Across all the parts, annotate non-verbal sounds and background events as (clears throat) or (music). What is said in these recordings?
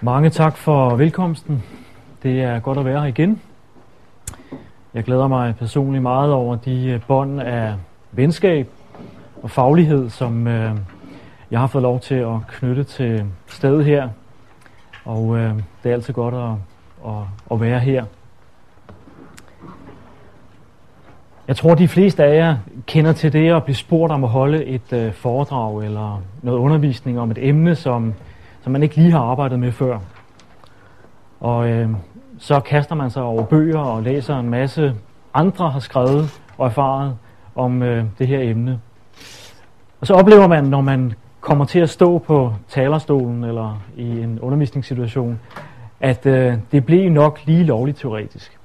Mange tak for velkomsten. Det er godt at være her igen. Jeg glæder mig personligt meget over de øh, bånd af venskab og faglighed, som øh, jeg har fået lov til at knytte til stedet her. Og øh, det er altid godt at, at, at være her. Jeg tror, de fleste af jer kender til det at blive spurgt om at holde et øh, foredrag eller noget undervisning om et emne, som, som man ikke lige har arbejdet med før. Og øh, så kaster man sig over bøger og læser en masse andre har skrevet og erfaret om øh, det her emne. Og så oplever man, når man kommer til at stå på talerstolen eller i en undervisningssituation, at øh, det bliver nok lige lovligt teoretisk.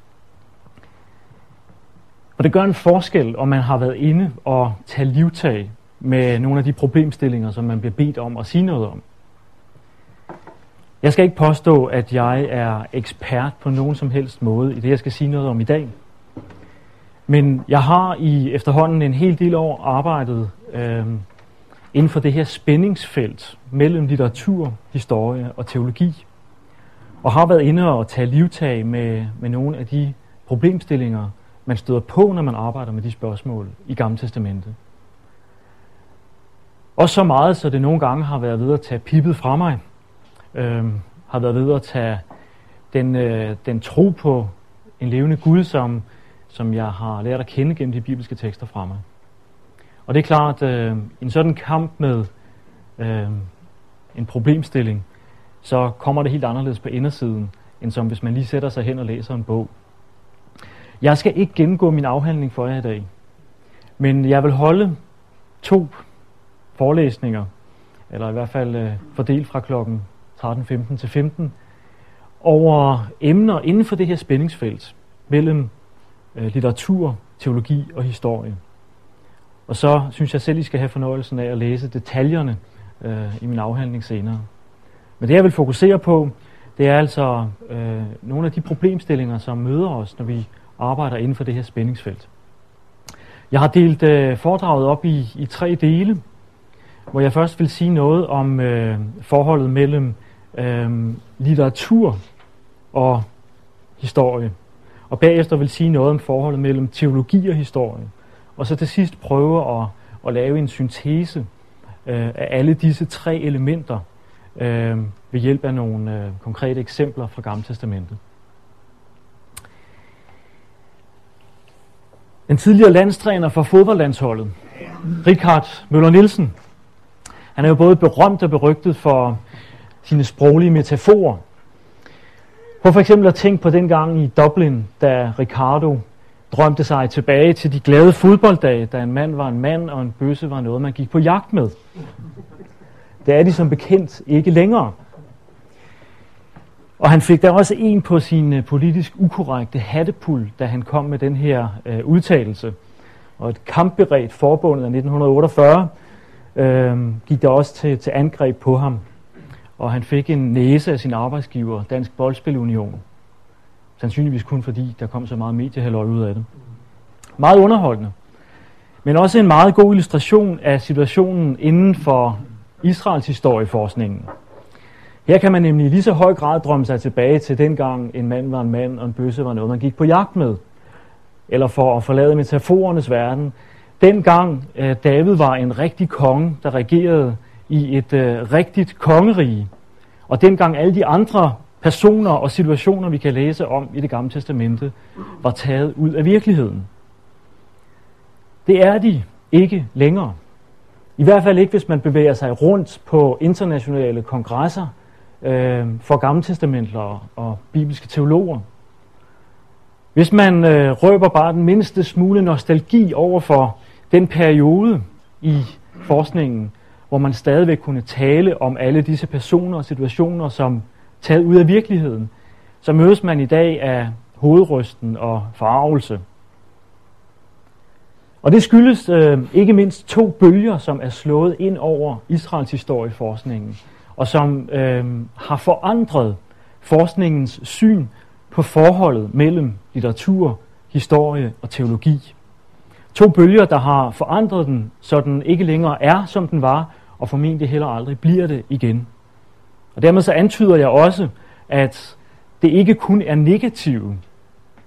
Og det gør en forskel, om man har været inde og tage livtag med nogle af de problemstillinger, som man bliver bedt om at sige noget om. Jeg skal ikke påstå, at jeg er ekspert på nogen som helst måde i det, jeg skal sige noget om i dag. Men jeg har i efterhånden en hel del år arbejdet øh, inden for det her spændingsfelt mellem litteratur, historie og teologi. Og har været inde og tage livtag med, med nogle af de problemstillinger, man støder på, når man arbejder med de spørgsmål i Gamle Testamentet. Også så meget, så det nogle gange har været ved at tage pippet fra mig. Øh, har været ved at tage den, øh, den tro på en levende Gud, som, som jeg har lært at kende gennem de bibelske tekster fra mig. Og det er klart, øh, en sådan kamp med øh, en problemstilling, så kommer det helt anderledes på indersiden, end som hvis man lige sætter sig hen og læser en bog. Jeg skal ikke gennemgå min afhandling for jer i dag, men jeg vil holde to forelæsninger, eller i hvert fald øh, fordelt fra klokken 13.15 til 15, over emner inden for det her spændingsfelt mellem øh, litteratur, teologi og historie. Og så synes jeg selv, I skal have fornøjelsen af at læse detaljerne øh, i min afhandling senere. Men det jeg vil fokusere på, det er altså øh, nogle af de problemstillinger, som møder os, når vi arbejder inden for det her spændingsfelt. Jeg har delt øh, foredraget op i, i tre dele, hvor jeg først vil sige noget om øh, forholdet mellem øh, litteratur og historie. Og bagefter vil sige noget om forholdet mellem teologi og historie. Og så til sidst prøve at, at lave en syntese øh, af alle disse tre elementer øh, ved hjælp af nogle øh, konkrete eksempler fra Gamle Testamentet. Den tidligere landstræner for fodboldlandsholdet, Richard Møller Nielsen, han er jo både berømt og berygtet for sine sproglige metaforer. Prøv for eksempel at tænke på den gang i Dublin, da Ricardo drømte sig tilbage til de glade fodbolddage, da en mand var en mand, og en bøsse var noget, man gik på jagt med. Det er de som bekendt ikke længere. Og han fik da også en på sin øh, politisk ukorrekte hattepul, da han kom med den her øh, udtalelse. Og et kampberedt forbundet af 1948 øh, gik der også til, til angreb på ham. Og han fik en næse af sin arbejdsgiver, Dansk Boldspilunion. Sandsynligvis kun fordi, der kom så meget mediehalløj ud af det. Meget underholdende. Men også en meget god illustration af situationen inden for Israels historieforskningen. Her kan man nemlig i lige så høj grad drømme sig tilbage til dengang en mand var en mand, og en bøsse var noget, man gik på jagt med. Eller for at forlade metaforernes verden. Dengang øh, David var en rigtig konge, der regerede i et øh, rigtigt kongerige. Og dengang alle de andre personer og situationer, vi kan læse om i det gamle testamente, var taget ud af virkeligheden. Det er de ikke længere. I hvert fald ikke, hvis man bevæger sig rundt på internationale kongresser øh, for gammeltestamentlere og bibelske teologer. Hvis man øh, røber bare den mindste smule nostalgi over for den periode i forskningen, hvor man stadigvæk kunne tale om alle disse personer og situationer som taget ud af virkeligheden, så mødes man i dag af hovedrysten og forarvelse. Og det skyldes øh, ikke mindst to bølger, som er slået ind over Israels historieforskningen, og som øh, har forandret forskningens syn på forholdet mellem litteratur, historie og teologi. To bølger, der har forandret den, så den ikke længere er, som den var, og formentlig heller aldrig bliver det igen. Og dermed så antyder jeg også, at det ikke kun er negative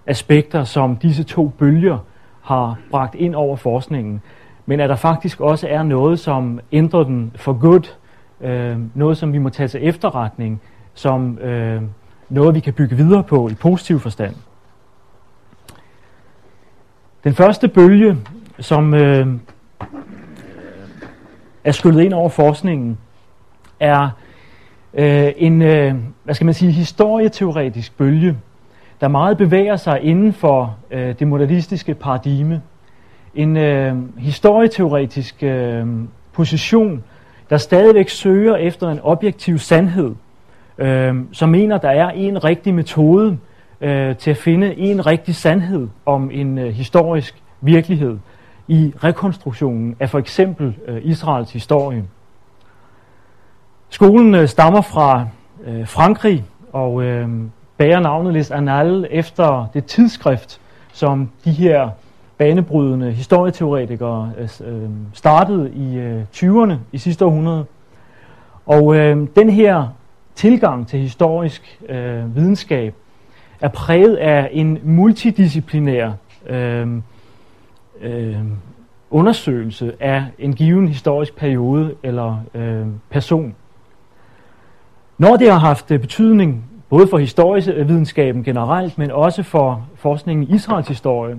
aspekter, som disse to bølger har bragt ind over forskningen, men at der faktisk også er noget, som ændrer den for godt, øh, noget, som vi må tage til efterretning, som øh, noget, vi kan bygge videre på i positiv forstand. Den første bølge, som øh, er skyllet ind over forskningen, er øh, en, øh, hvad skal man sige, historieteoretisk bølge, der meget bevæger sig inden for øh, det modernistiske paradigme. En øh, historieteoretisk øh, position, der stadigvæk søger efter en objektiv sandhed, øh, som mener, der er en rigtig metode øh, til at finde en rigtig sandhed om en øh, historisk virkelighed i rekonstruktionen af for eksempel øh, Israels historie. Skolen øh, stammer fra øh, Frankrig og bærer navnet Les Annales efter det tidsskrift, som de her banebrydende historieteoretikere startede i 20'erne i sidste århundrede. Og øh, den her tilgang til historisk øh, videnskab er præget af en multidisciplinær øh, øh, undersøgelse af en given historisk periode eller øh, person. Når det har haft øh, betydning både for historievidenskaben generelt, men også for forskningen i Israels historie,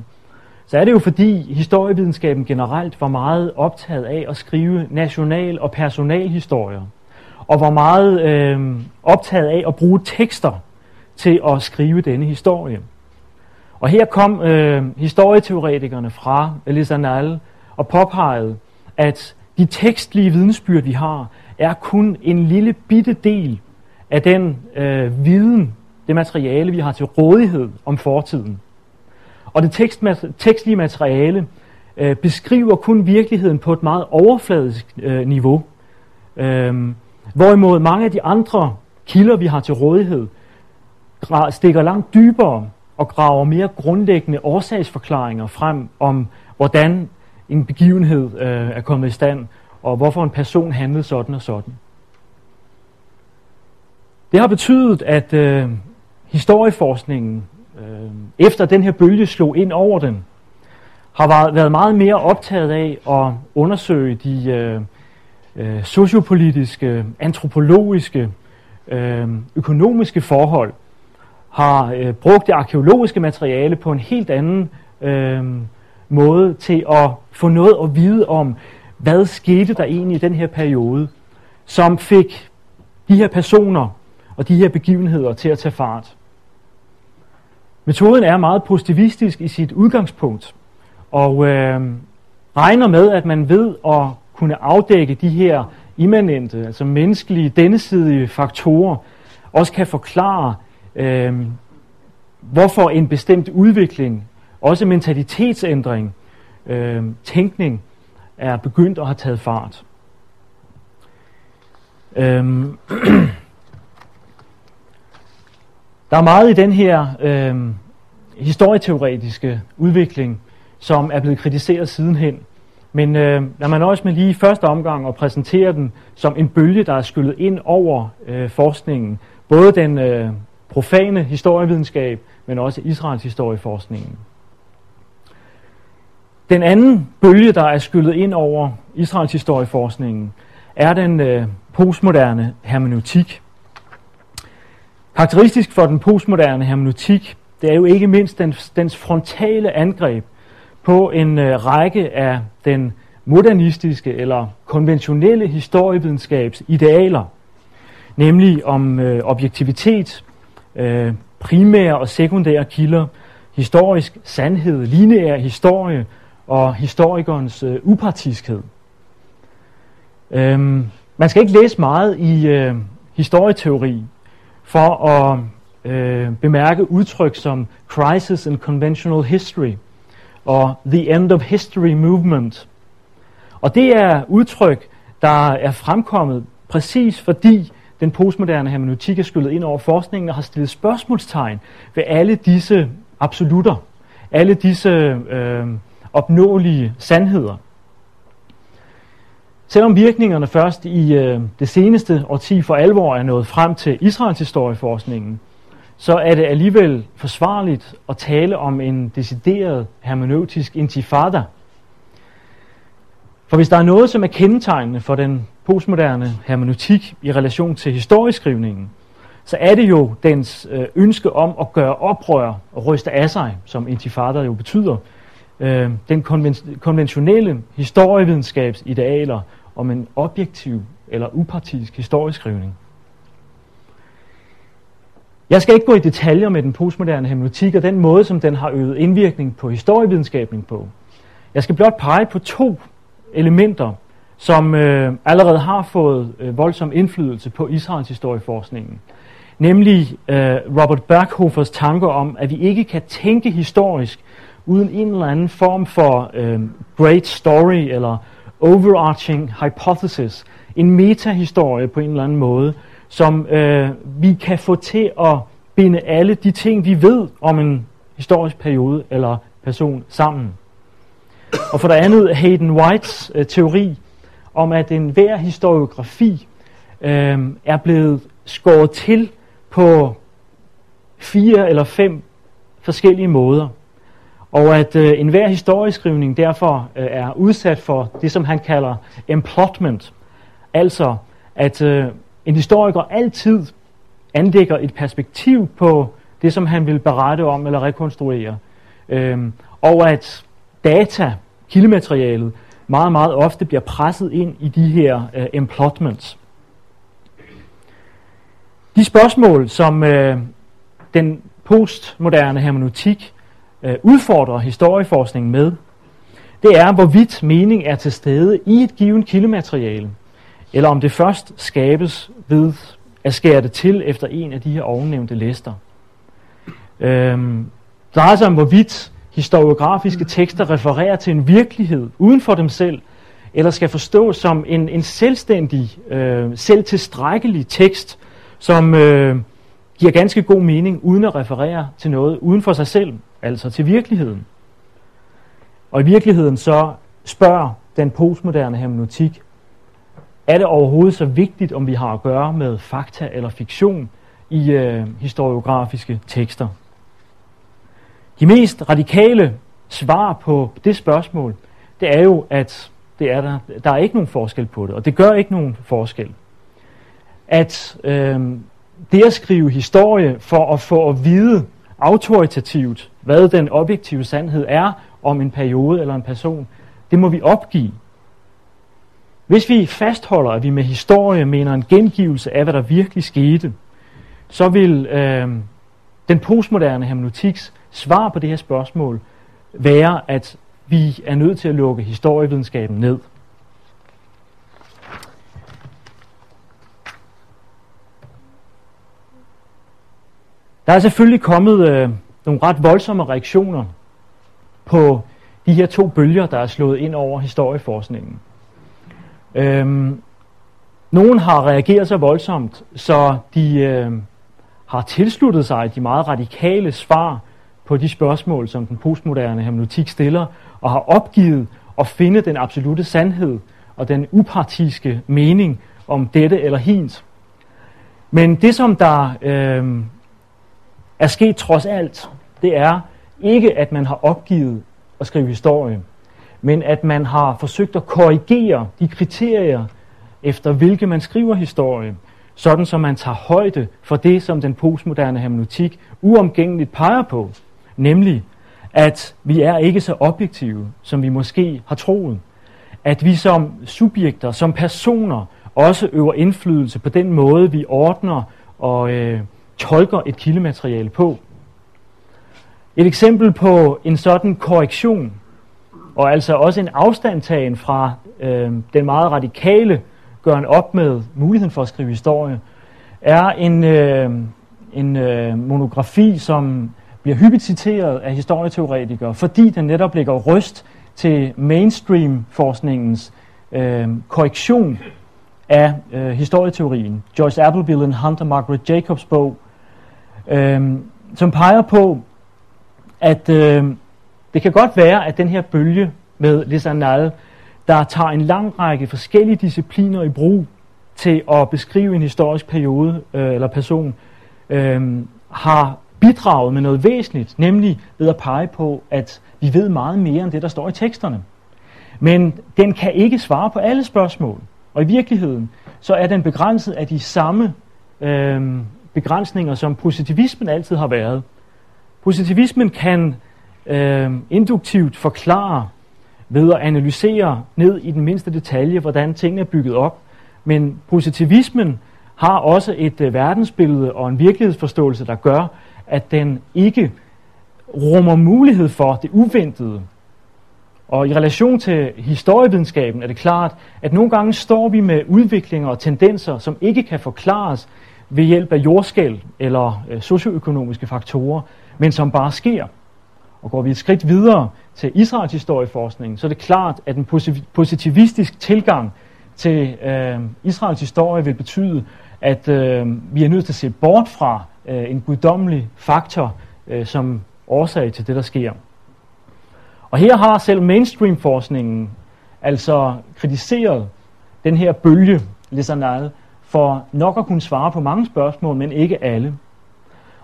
så er det jo fordi historievidenskaben generelt var meget optaget af at skrive national- og personalhistorier, og var meget øh, optaget af at bruge tekster til at skrive denne historie. Og her kom øh, historieteoretikerne fra Elisanal og påpegede, at de tekstlige vidensbyrd, vi har, er kun en lille bitte del af den øh, viden, det materiale, vi har til rådighed om fortiden. Og det tekstma- tekstlige materiale øh, beskriver kun virkeligheden på et meget overfladisk øh, niveau. Øh, hvorimod mange af de andre kilder, vi har til rådighed, stikker langt dybere og graver mere grundlæggende årsagsforklaringer frem om, hvordan en begivenhed øh, er kommet i stand, og hvorfor en person handlede sådan og sådan. Det har betydet, at øh, historieforskningen, øh, efter den her bølge slog ind over den, har været meget mere optaget af at undersøge de øh, øh, sociopolitiske, antropologiske, øh, økonomiske forhold, har øh, brugt det arkeologiske materiale på en helt anden øh, måde til at få noget at vide om, hvad skete der egentlig i den her periode, som fik de her personer og de her begivenheder til at tage fart. Metoden er meget positivistisk i sit udgangspunkt, og øh, regner med, at man ved at kunne afdække de her immanente, altså menneskelige, dennesidige faktorer, også kan forklare, øh, hvorfor en bestemt udvikling, også mentalitetsændring, øh, tænkning, er begyndt at have taget fart. Øh, (clears throat) Der er meget i den her øh, historieteoretiske udvikling, som er blevet kritiseret sidenhen. Men øh, lad man også med lige i første omgang at præsentere den som en bølge, der er skyllet ind over øh, forskningen. Både den øh, profane historievidenskab, men også Israels historieforskningen. Den anden bølge, der er skyllet ind over Israels historieforskningen, er den øh, postmoderne hermeneutik. Karakteristisk for den postmoderne hermeneutik, det er jo ikke mindst dens, dens frontale angreb på en øh, række af den modernistiske eller konventionelle historievidenskabs idealer, nemlig om øh, objektivitet, øh, primære og sekundære kilder, historisk sandhed, lineær historie og historikernes øh, upartiskhed. Øhm, man skal ikke læse meget i øh, historieteori for at øh, bemærke udtryk som crisis in conventional history og the end of history movement. Og det er udtryk, der er fremkommet præcis fordi den postmoderne hermeneutik er skyllet ind over forskningen og har stillet spørgsmålstegn ved alle disse absolutter, alle disse øh, opnåelige sandheder. Selvom virkningerne først i øh, det seneste årti for alvor er nået frem til Israels historieforskningen, så er det alligevel forsvarligt at tale om en decideret hermeneutisk intifada. For hvis der er noget, som er kendetegnende for den postmoderne hermeneutik i relation til historieskrivningen, så er det jo dens øh, ønske om at gøre oprør og ryste af sig, som intifada jo betyder, øh, den konven- konventionelle historievidenskabsidealer om en objektiv eller upartisk historieskrivning. Jeg skal ikke gå i detaljer med den postmoderne hermeneutik og den måde, som den har øvet indvirkning på historievidenskaben på. Jeg skal blot pege på to elementer, som øh, allerede har fået øh, voldsom indflydelse på Israels historieforskningen. Nemlig øh, Robert Berghofers tanker om, at vi ikke kan tænke historisk uden en eller anden form for øh, great story eller overarching hypothesis, en metahistorie på en eller anden måde, som øh, vi kan få til at binde alle de ting, vi ved om en historisk periode eller person sammen. Og for det andet Hayden Whites øh, teori om, at enhver historiografi øh, er blevet skåret til på fire eller fem forskellige måder. Og at øh, enhver historieskrivning derfor øh, er udsat for det, som han kalder emplotment. Altså, at øh, en historiker altid anlægger et perspektiv på det, som han vil berette om eller rekonstruere. Øh, og at data, kildematerialet, meget, meget ofte bliver presset ind i de her øh, emplotments. De spørgsmål, som øh, den postmoderne hermeneutik øh, udfordrer historieforskningen med, det er, hvorvidt mening er til stede i et givet kildemateriale, eller om det først skabes ved at skære det til efter en af de her ovennævnte lister. Øhm, det drejer sig om, hvorvidt historiografiske tekster refererer til en virkelighed uden for dem selv, eller skal forstås som en, en selvstændig, øh, selvtilstrækkelig tekst, som øh, giver ganske god mening uden at referere til noget uden for sig selv, altså til virkeligheden. Og i virkeligheden så spørger den postmoderne hermeneutik, er det overhovedet så vigtigt, om vi har at gøre med fakta eller fiktion i øh, historiografiske tekster? De mest radikale svar på det spørgsmål, det er jo, at det er der, der er ikke nogen forskel på det, og det gør ikke nogen forskel. At øh, det at skrive historie for at få at vide autoritativt, hvad den objektive sandhed er om en periode eller en person, det må vi opgive. Hvis vi fastholder, at vi med historie mener en gengivelse af, hvad der virkelig skete, så vil øh, den postmoderne hermeneutiks svar på det her spørgsmål være, at vi er nødt til at lukke historievidenskaben ned. Der er selvfølgelig kommet øh, nogle ret voldsomme reaktioner på de her to bølger, der er slået ind over historieforskningen. Øhm, nogen har reageret så voldsomt, så de øh, har tilsluttet sig de meget radikale svar på de spørgsmål, som den postmoderne hermeneutik stiller, og har opgivet at finde den absolute sandhed og den upartiske mening om dette eller hint. Men det, som der øh, er sket trods alt, det er ikke, at man har opgivet at skrive historie, men at man har forsøgt at korrigere de kriterier, efter hvilke man skriver historie, sådan som man tager højde for det, som den postmoderne hermeneutik uomgængeligt peger på, nemlig at vi er ikke så objektive, som vi måske har troet. At vi som subjekter, som personer, også øver indflydelse på den måde, vi ordner og øh, tolker et kildemateriale på. Et eksempel på en sådan korrektion, og altså også en afstandtagen fra øh, den meget radikale gøren op med muligheden for at skrive historie, er en, øh, en øh, monografi, som bliver hyppigt citeret af historieteoretikere, fordi den netop ligger røst til mainstream-forskningens øh, korrektion af øh, historieteorien. Joyce Appleby, og Hunter Margaret Jacobs bog, øh, som peger på, at øh, det kan godt være, at den her bølge med Lisanal, der tager en lang række forskellige discipliner i brug til at beskrive en historisk periode øh, eller person, øh, har bidraget med noget væsentligt, nemlig ved at pege på, at vi ved meget mere end det, der står i teksterne. Men den kan ikke svare på alle spørgsmål. Og i virkeligheden, så er den begrænset af de samme øh, begrænsninger, som positivismen altid har været. Positivismen kan øh, induktivt forklare ved at analysere ned i den mindste detalje, hvordan tingene er bygget op. Men positivismen har også et øh, verdensbillede og en virkelighedsforståelse, der gør, at den ikke rummer mulighed for det uventede. Og i relation til historievidenskaben er det klart, at nogle gange står vi med udviklinger og tendenser, som ikke kan forklares ved hjælp af jordskæl eller øh, socioøkonomiske faktorer, men som bare sker. Og går vi et skridt videre til Israels historieforskning, så er det klart, at en positivistisk tilgang til øh, Israels historie vil betyde, at øh, vi er nødt til at se bort fra øh, en guddommelig faktor øh, som årsag til det, der sker. Og her har selv mainstream-forskningen altså kritiseret den her bølge, Lissanal, for nok at kunne svare på mange spørgsmål, men ikke alle.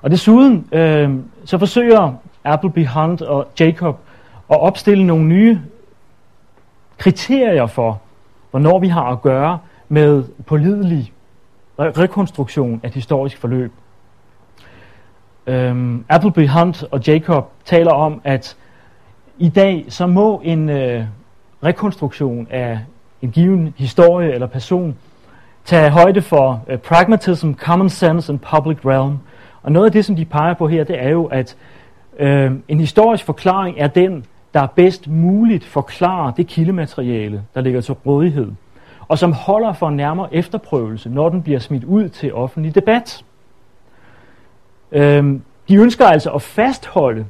Og desuden øh, så forsøger Appleby Hunt og Jacob at opstille nogle nye kriterier for, hvornår vi har at gøre med pålidelig rekonstruktion af et historisk forløb. Um, Appleby Hunt og Jacob taler om, at i dag så må en uh, rekonstruktion af en given historie eller person tage højde for uh, pragmatism, common sense and public realm. Og noget af det, som de peger på her, det er jo, at uh, en historisk forklaring er den, der bedst muligt forklarer det kildemateriale, der ligger til rådighed, og som holder for en nærmere efterprøvelse, når den bliver smidt ud til offentlig debat. Øhm, de ønsker altså at fastholde,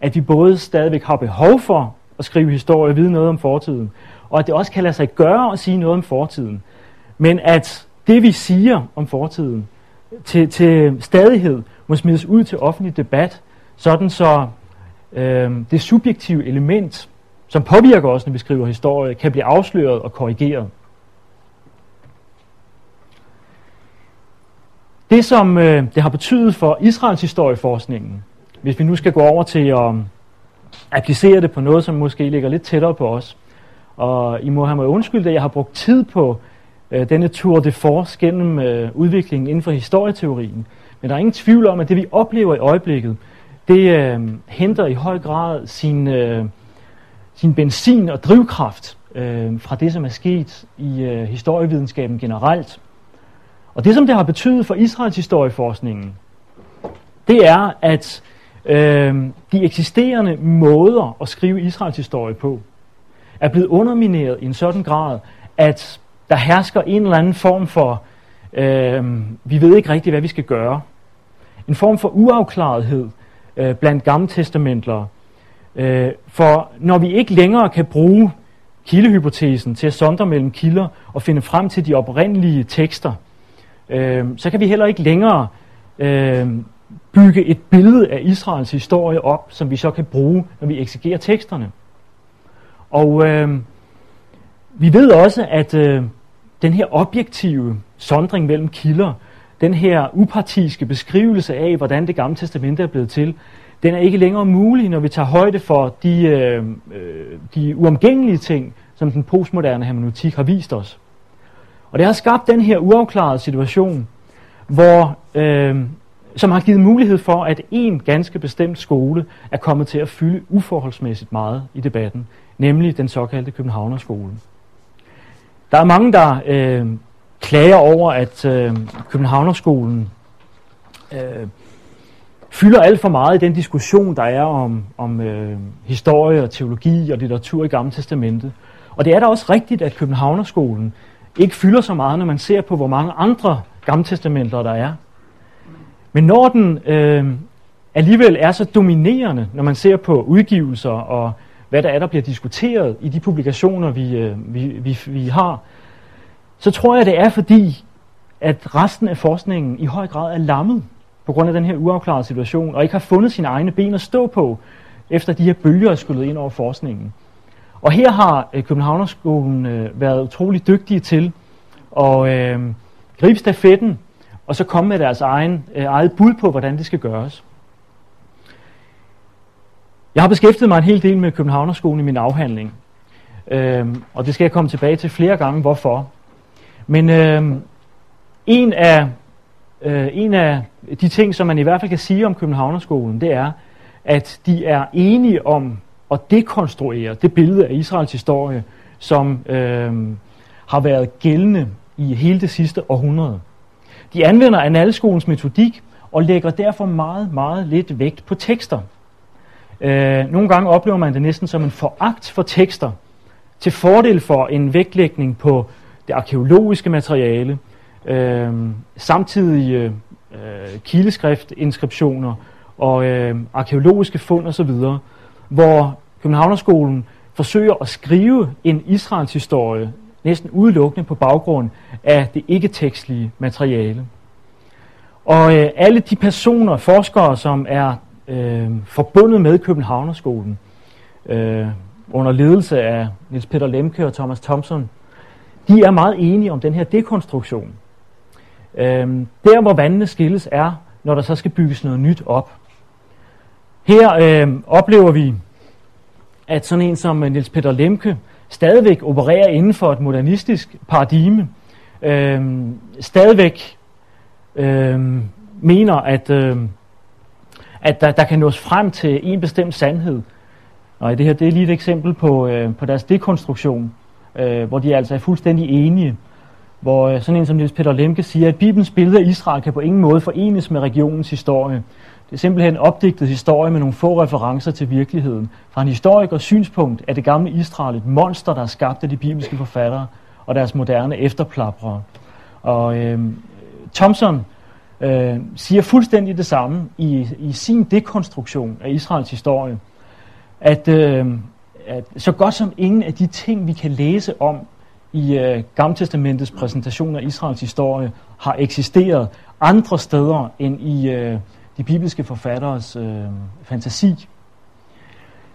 at vi både stadigvæk har behov for at skrive historie og vide noget om fortiden, og at det også kan lade sig gøre at sige noget om fortiden. Men at det, vi siger om fortiden, til, til stadighed må smides ud til offentlig debat, sådan så øh, det subjektive element, som påvirker os, når vi skriver historie, kan blive afsløret og korrigeret. Det, som øh, det har betydet for Israels historieforskningen, hvis vi nu skal gå over til at øh, applicere det på noget, som måske ligger lidt tættere på os, og I må have mig undskyldt, at jeg har brugt tid på øh, denne tour de force gennem øh, udviklingen inden for historieteorien. Men der er ingen tvivl om, at det vi oplever i øjeblikket, det øh, henter i høj grad sin, øh, sin benzin og drivkraft øh, fra det, som er sket i øh, historievidenskaben generelt. Og det, som det har betydet for Israels historieforskningen, det er, at øh, de eksisterende måder at skrive Israels historie på, er blevet undermineret i en sådan grad, at der hersker en eller anden form for, øh, vi ved ikke rigtigt, hvad vi skal gøre. En form for uafklarethed øh, blandt gammeltestamentlere. Øh, for når vi ikke længere kan bruge kildehypotesen til at sondre mellem kilder og finde frem til de oprindelige tekster, øh, så kan vi heller ikke længere øh, bygge et billede af Israels historie op, som vi så kan bruge, når vi eksegerer teksterne. Og øh, vi ved også, at øh, den her objektive sondring mellem kilder, den her upartiske beskrivelse af, hvordan det gamle testamente er blevet til, den er ikke længere mulig, når vi tager højde for de, øhm, øh, de uomgængelige ting, som den postmoderne hermeneutik har vist os. Og det har skabt den her uafklarede situation, hvor, øh, som har givet mulighed for, at en ganske bestemt skole er kommet til at fylde uforholdsmæssigt meget i debatten, nemlig den såkaldte Københavnerskole. Der er mange, der øh, klager over, at øh, Københavnerskolen øh, fylder alt for meget i den diskussion, der er om, om øh, historie og teologi og litteratur i Gamle Testamentet. Og det er da også rigtigt, at Københavnerskolen ikke fylder så meget, når man ser på, hvor mange andre gammeltestamenter der er. Men når den øh, alligevel er så dominerende, når man ser på udgivelser og hvad der er, der bliver diskuteret i de publikationer, vi, øh, vi, vi, vi har, så tror jeg, det er fordi, at resten af forskningen i høj grad er lammet på grund af den her uafklarede situation, og ikke har fundet sine egne ben at stå på, efter de her bølger er skyllet ind over forskningen. Og her har øh, Københavnerskolen øh, været utrolig dygtige til at øh, gribe stafetten og så komme med deres egen, øh, eget bud på, hvordan det skal gøres. Jeg har beskæftiget mig en hel del med Københavnerskolen i min afhandling, øh, og det skal jeg komme tilbage til flere gange, hvorfor. Men øh, en, af, øh, en af de ting, som man i hvert fald kan sige om Københavnerskolen, det er, at de er enige om og dekonstruere det billede af Israels historie, som øh, har været gældende i hele det sidste århundrede. De anvender analskolens metodik og lægger derfor meget, meget lidt vægt på tekster. Øh, nogle gange oplever man det næsten som en foragt for tekster, til fordel for en vægtlægning på det arkeologiske materiale, øh, samtidige øh, øh kildeskriftinskriptioner og øh, arkeologiske fund osv., hvor Københavnerskolen forsøger at skrive en Israels historie næsten udelukkende på baggrund af det ikke-tekstlige materiale. Og øh, alle de personer, forskere, som er øh, forbundet med Københavnerskolen, øh, under ledelse af Niels Peter Lemke og Thomas Thompson, de er meget enige om den her dekonstruktion. Øh, der, hvor vandene skilles, er, når der så skal bygges noget nyt op. Her øh, oplever vi, at sådan en som øh, Niels Peter Lemke stadigvæk opererer inden for et modernistisk paradigme, øh, stadigvæk øh, mener, at, øh, at der, der kan nås frem til en bestemt sandhed. Og det her det er lige et eksempel på, øh, på deres dekonstruktion, øh, hvor de altså er fuldstændig enige. Hvor øh, sådan en som Niels Peter Lemke siger, at Bibelens billede af Israel kan på ingen måde forenes med regionens historie. Det er simpelthen en opdigtet historie med nogle få referencer til virkeligheden. Fra en historikers synspunkt er det gamle Israel et monster, der er skabt af de bibelske forfattere og deres moderne efterplaprere. Og øh, Thompson øh, siger fuldstændig det samme i, i sin dekonstruktion af Israels historie, at, øh, at så godt som ingen af de ting, vi kan læse om i øh, Gammeltestamentets præsentation af Israels historie, har eksisteret andre steder end i øh, de bibelske forfatteres øh, fantasi.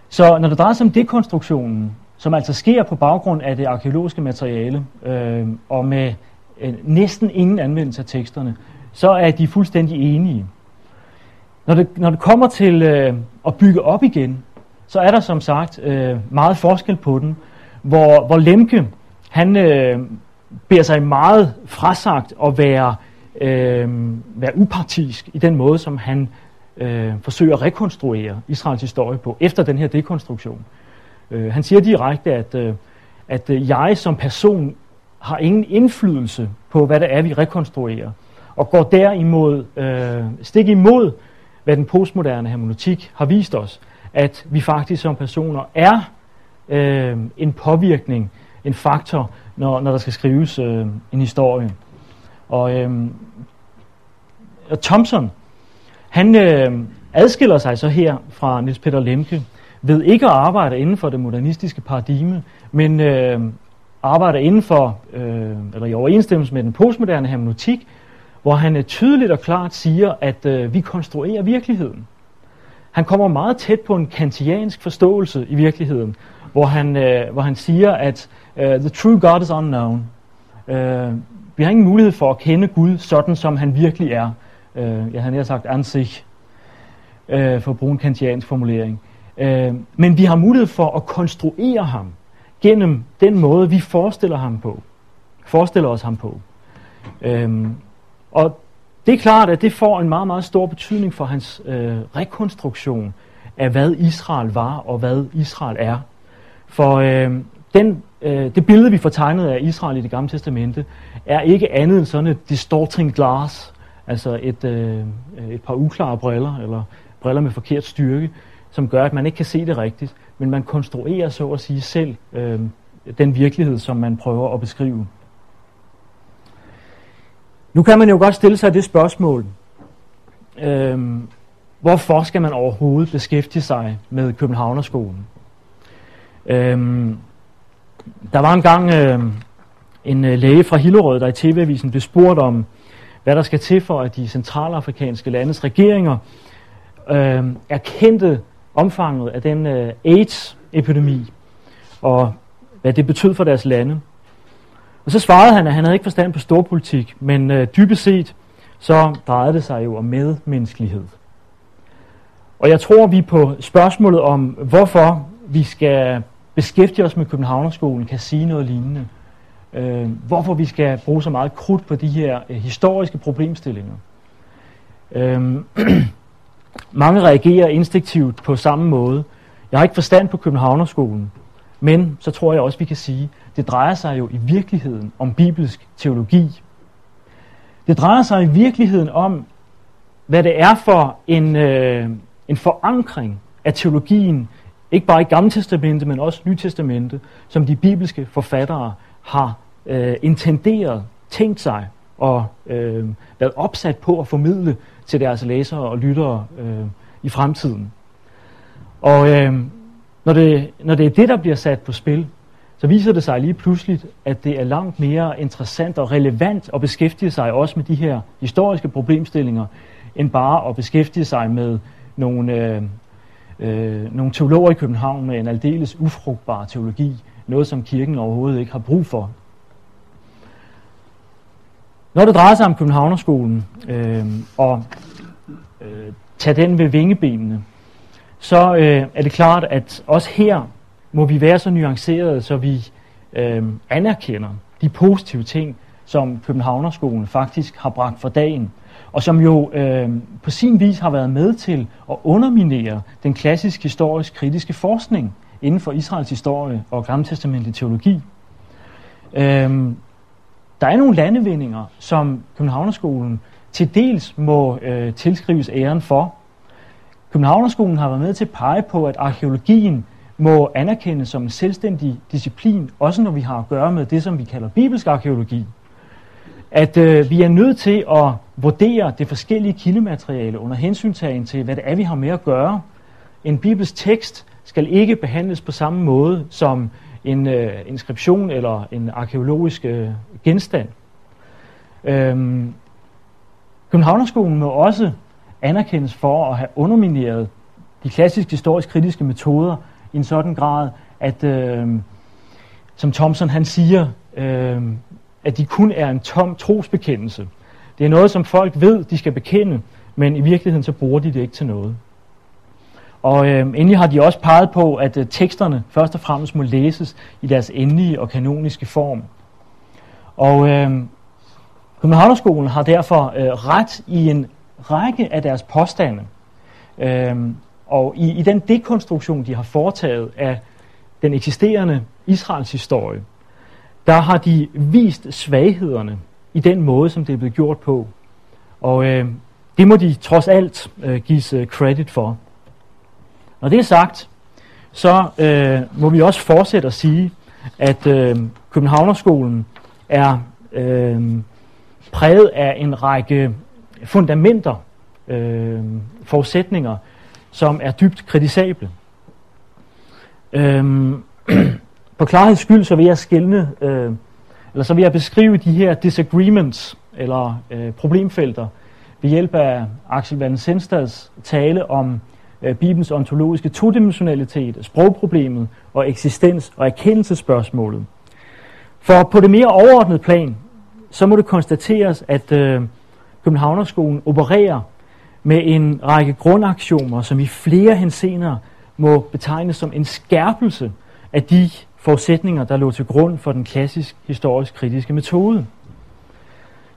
Så når det drejer sig om dekonstruktionen, som altså sker på baggrund af det arkeologiske materiale, øh, og med øh, næsten ingen anvendelse af teksterne, så er de fuldstændig enige. Når det, når det kommer til øh, at bygge op igen, så er der som sagt øh, meget forskel på den, hvor, hvor Lemke, han øh, beder sig meget frasagt at være, øh, være upartisk i den måde, som han øh, forsøger at rekonstruere Israels historie på, efter den her dekonstruktion. Øh, han siger direkte, at, øh, at øh, jeg som person har ingen indflydelse på, hvad det er, vi rekonstruerer, og går derimod øh, stik imod, hvad den postmoderne hermeneutik har vist os, at vi faktisk som personer er øh, en påvirkning, en faktor, når, når der skal skrives øh, en historie. Og, øh, og Thompson, han øh, adskiller sig så her fra Niels Peter Lemke ved ikke at arbejde inden for det modernistiske paradigme, men øh, arbejder inden for, øh, eller i overensstemmelse med den postmoderne hermeneutik, hvor han øh, tydeligt og klart siger, at øh, vi konstruerer virkeligheden. Han kommer meget tæt på en kantiansk forståelse i virkeligheden, hvor han, øh, hvor han siger, at uh, the true God is unknown. Uh, vi har ingen mulighed for at kende Gud sådan, som han virkelig er. Øh, jeg har nær sagt ansigt, øh, for at bruge en kantiansk formulering. Øh, men vi har mulighed for at konstruere ham gennem den måde, vi forestiller ham på. Forestiller os ham på. Øh, og det er klart, at det får en meget, meget stor betydning for hans øh, rekonstruktion af, hvad Israel var og hvad Israel er. For øh, den, øh, det billede, vi får tegnet af Israel i det gamle testamente, er ikke andet end sådan et distorting glass, altså et, øh, et par uklare briller, eller briller med forkert styrke, som gør, at man ikke kan se det rigtigt, men man konstruerer så at sige selv øh, den virkelighed, som man prøver at beskrive. Nu kan man jo godt stille sig det spørgsmål, øh, hvorfor skal man overhovedet beskæftige sig med Københavnerskolen? Øh, der var engang øh, en øh, læge fra Hillerød, der i TV-avisen blev spurgt om, hvad der skal til for, at de centralafrikanske landes regeringer øh, erkendte omfanget af den øh, AIDS-epidemi. og hvad det betød for deres lande. Og så svarede han, at han havde ikke forstand på storpolitik, men øh, dybest set, så drejede det sig jo om medmenneskelighed. Og jeg tror, vi på spørgsmålet om, hvorfor vi skal beskæftiger os med Københavnerskolen, kan sige noget lignende. Øh, hvorfor vi skal bruge så meget krudt på de her øh, historiske problemstillinger. Øh, (clears throat) mange reagerer instinktivt på samme måde. Jeg har ikke forstand på Københavnerskolen, men så tror jeg også, vi kan sige, det drejer sig jo i virkeligheden om bibelsk teologi. Det drejer sig i virkeligheden om, hvad det er for en, øh, en forankring af teologien, ikke bare i Gamle Testamente, men også Nye Testamente, som de bibelske forfattere har øh, intenderet, tænkt sig og øh, været opsat på at formidle til deres læsere og lyttere øh, i fremtiden. Og øh, når, det, når det er det, der bliver sat på spil, så viser det sig lige pludselig, at det er langt mere interessant og relevant at beskæftige sig også med de her historiske problemstillinger, end bare at beskæftige sig med nogle, øh, øh, nogle teologer i København med en aldeles ufrugtbar teologi, noget som kirken overhovedet ikke har brug for. Når det drejer sig om Københavnerskolen øh, og øh, tage den ved vingebenene, så øh, er det klart, at også her må vi være så nuancerede, så vi øh, anerkender de positive ting, som Københavnerskolen faktisk har bragt for dagen, og som jo øh, på sin vis har været med til at underminere den klassisk historisk kritiske forskning inden for Israels historie og gammeltestamentlig teologi. Øh, der er nogle landevindinger, som Københavnerskolen til dels må øh, tilskrives æren for. Københavnerskolen har været med til at pege på, at arkeologien må anerkendes som en selvstændig disciplin, også når vi har at gøre med det, som vi kalder bibelsk arkeologi. At øh, vi er nødt til at vurdere det forskellige kildemateriale under hensyntagen til, hvad det er, vi har med at gøre. En bibelsk tekst skal ikke behandles på samme måde som en øh, inskription eller en arkeologisk øh, genstand. Øhm, Københavnerskolen må også anerkendes for at have undermineret de klassiske historisk kritiske metoder i en sådan grad, at øh, som Thomson han siger, øh, at de kun er en tom trosbekendelse. Det er noget, som folk ved, de skal bekende, men i virkeligheden så bruger de det ikke til noget. Og øh, endelig har de også peget på, at øh, teksterne først og fremmest må læses i deres endelige og kanoniske form. Og øh, Københavnerskolen har derfor øh, ret i en række af deres påstande. Øh, og i, i den dekonstruktion, de har foretaget af den eksisterende Israels historie, der har de vist svaghederne i den måde, som det er blevet gjort på. Og øh, det må de trods alt øh, gives øh, credit for. Når det er sagt, så øh, må vi også fortsætte at sige, at øh, Københavnerskolen er øh, præget af en række fundamenter, øh, forudsætninger, som er dybt kritisable. Øh, (clears throat) på klarheds skyld, så vil jeg skille, øh, eller så vil jeg beskrive de her disagreements, eller øh, problemfelter, ved hjælp af Axel Van Senstads tale om øh, Bibelens ontologiske todimensionalitet, sprogproblemet og eksistens- og erkendelsespørgsmålet. For på det mere overordnede plan, så må det konstateres, at øh, Københavnerskolen opererer med en række grundaktioner, som i flere hensener må betegnes som en skærpelse af de forudsætninger, der lå til grund for den klassisk historisk kritiske metode.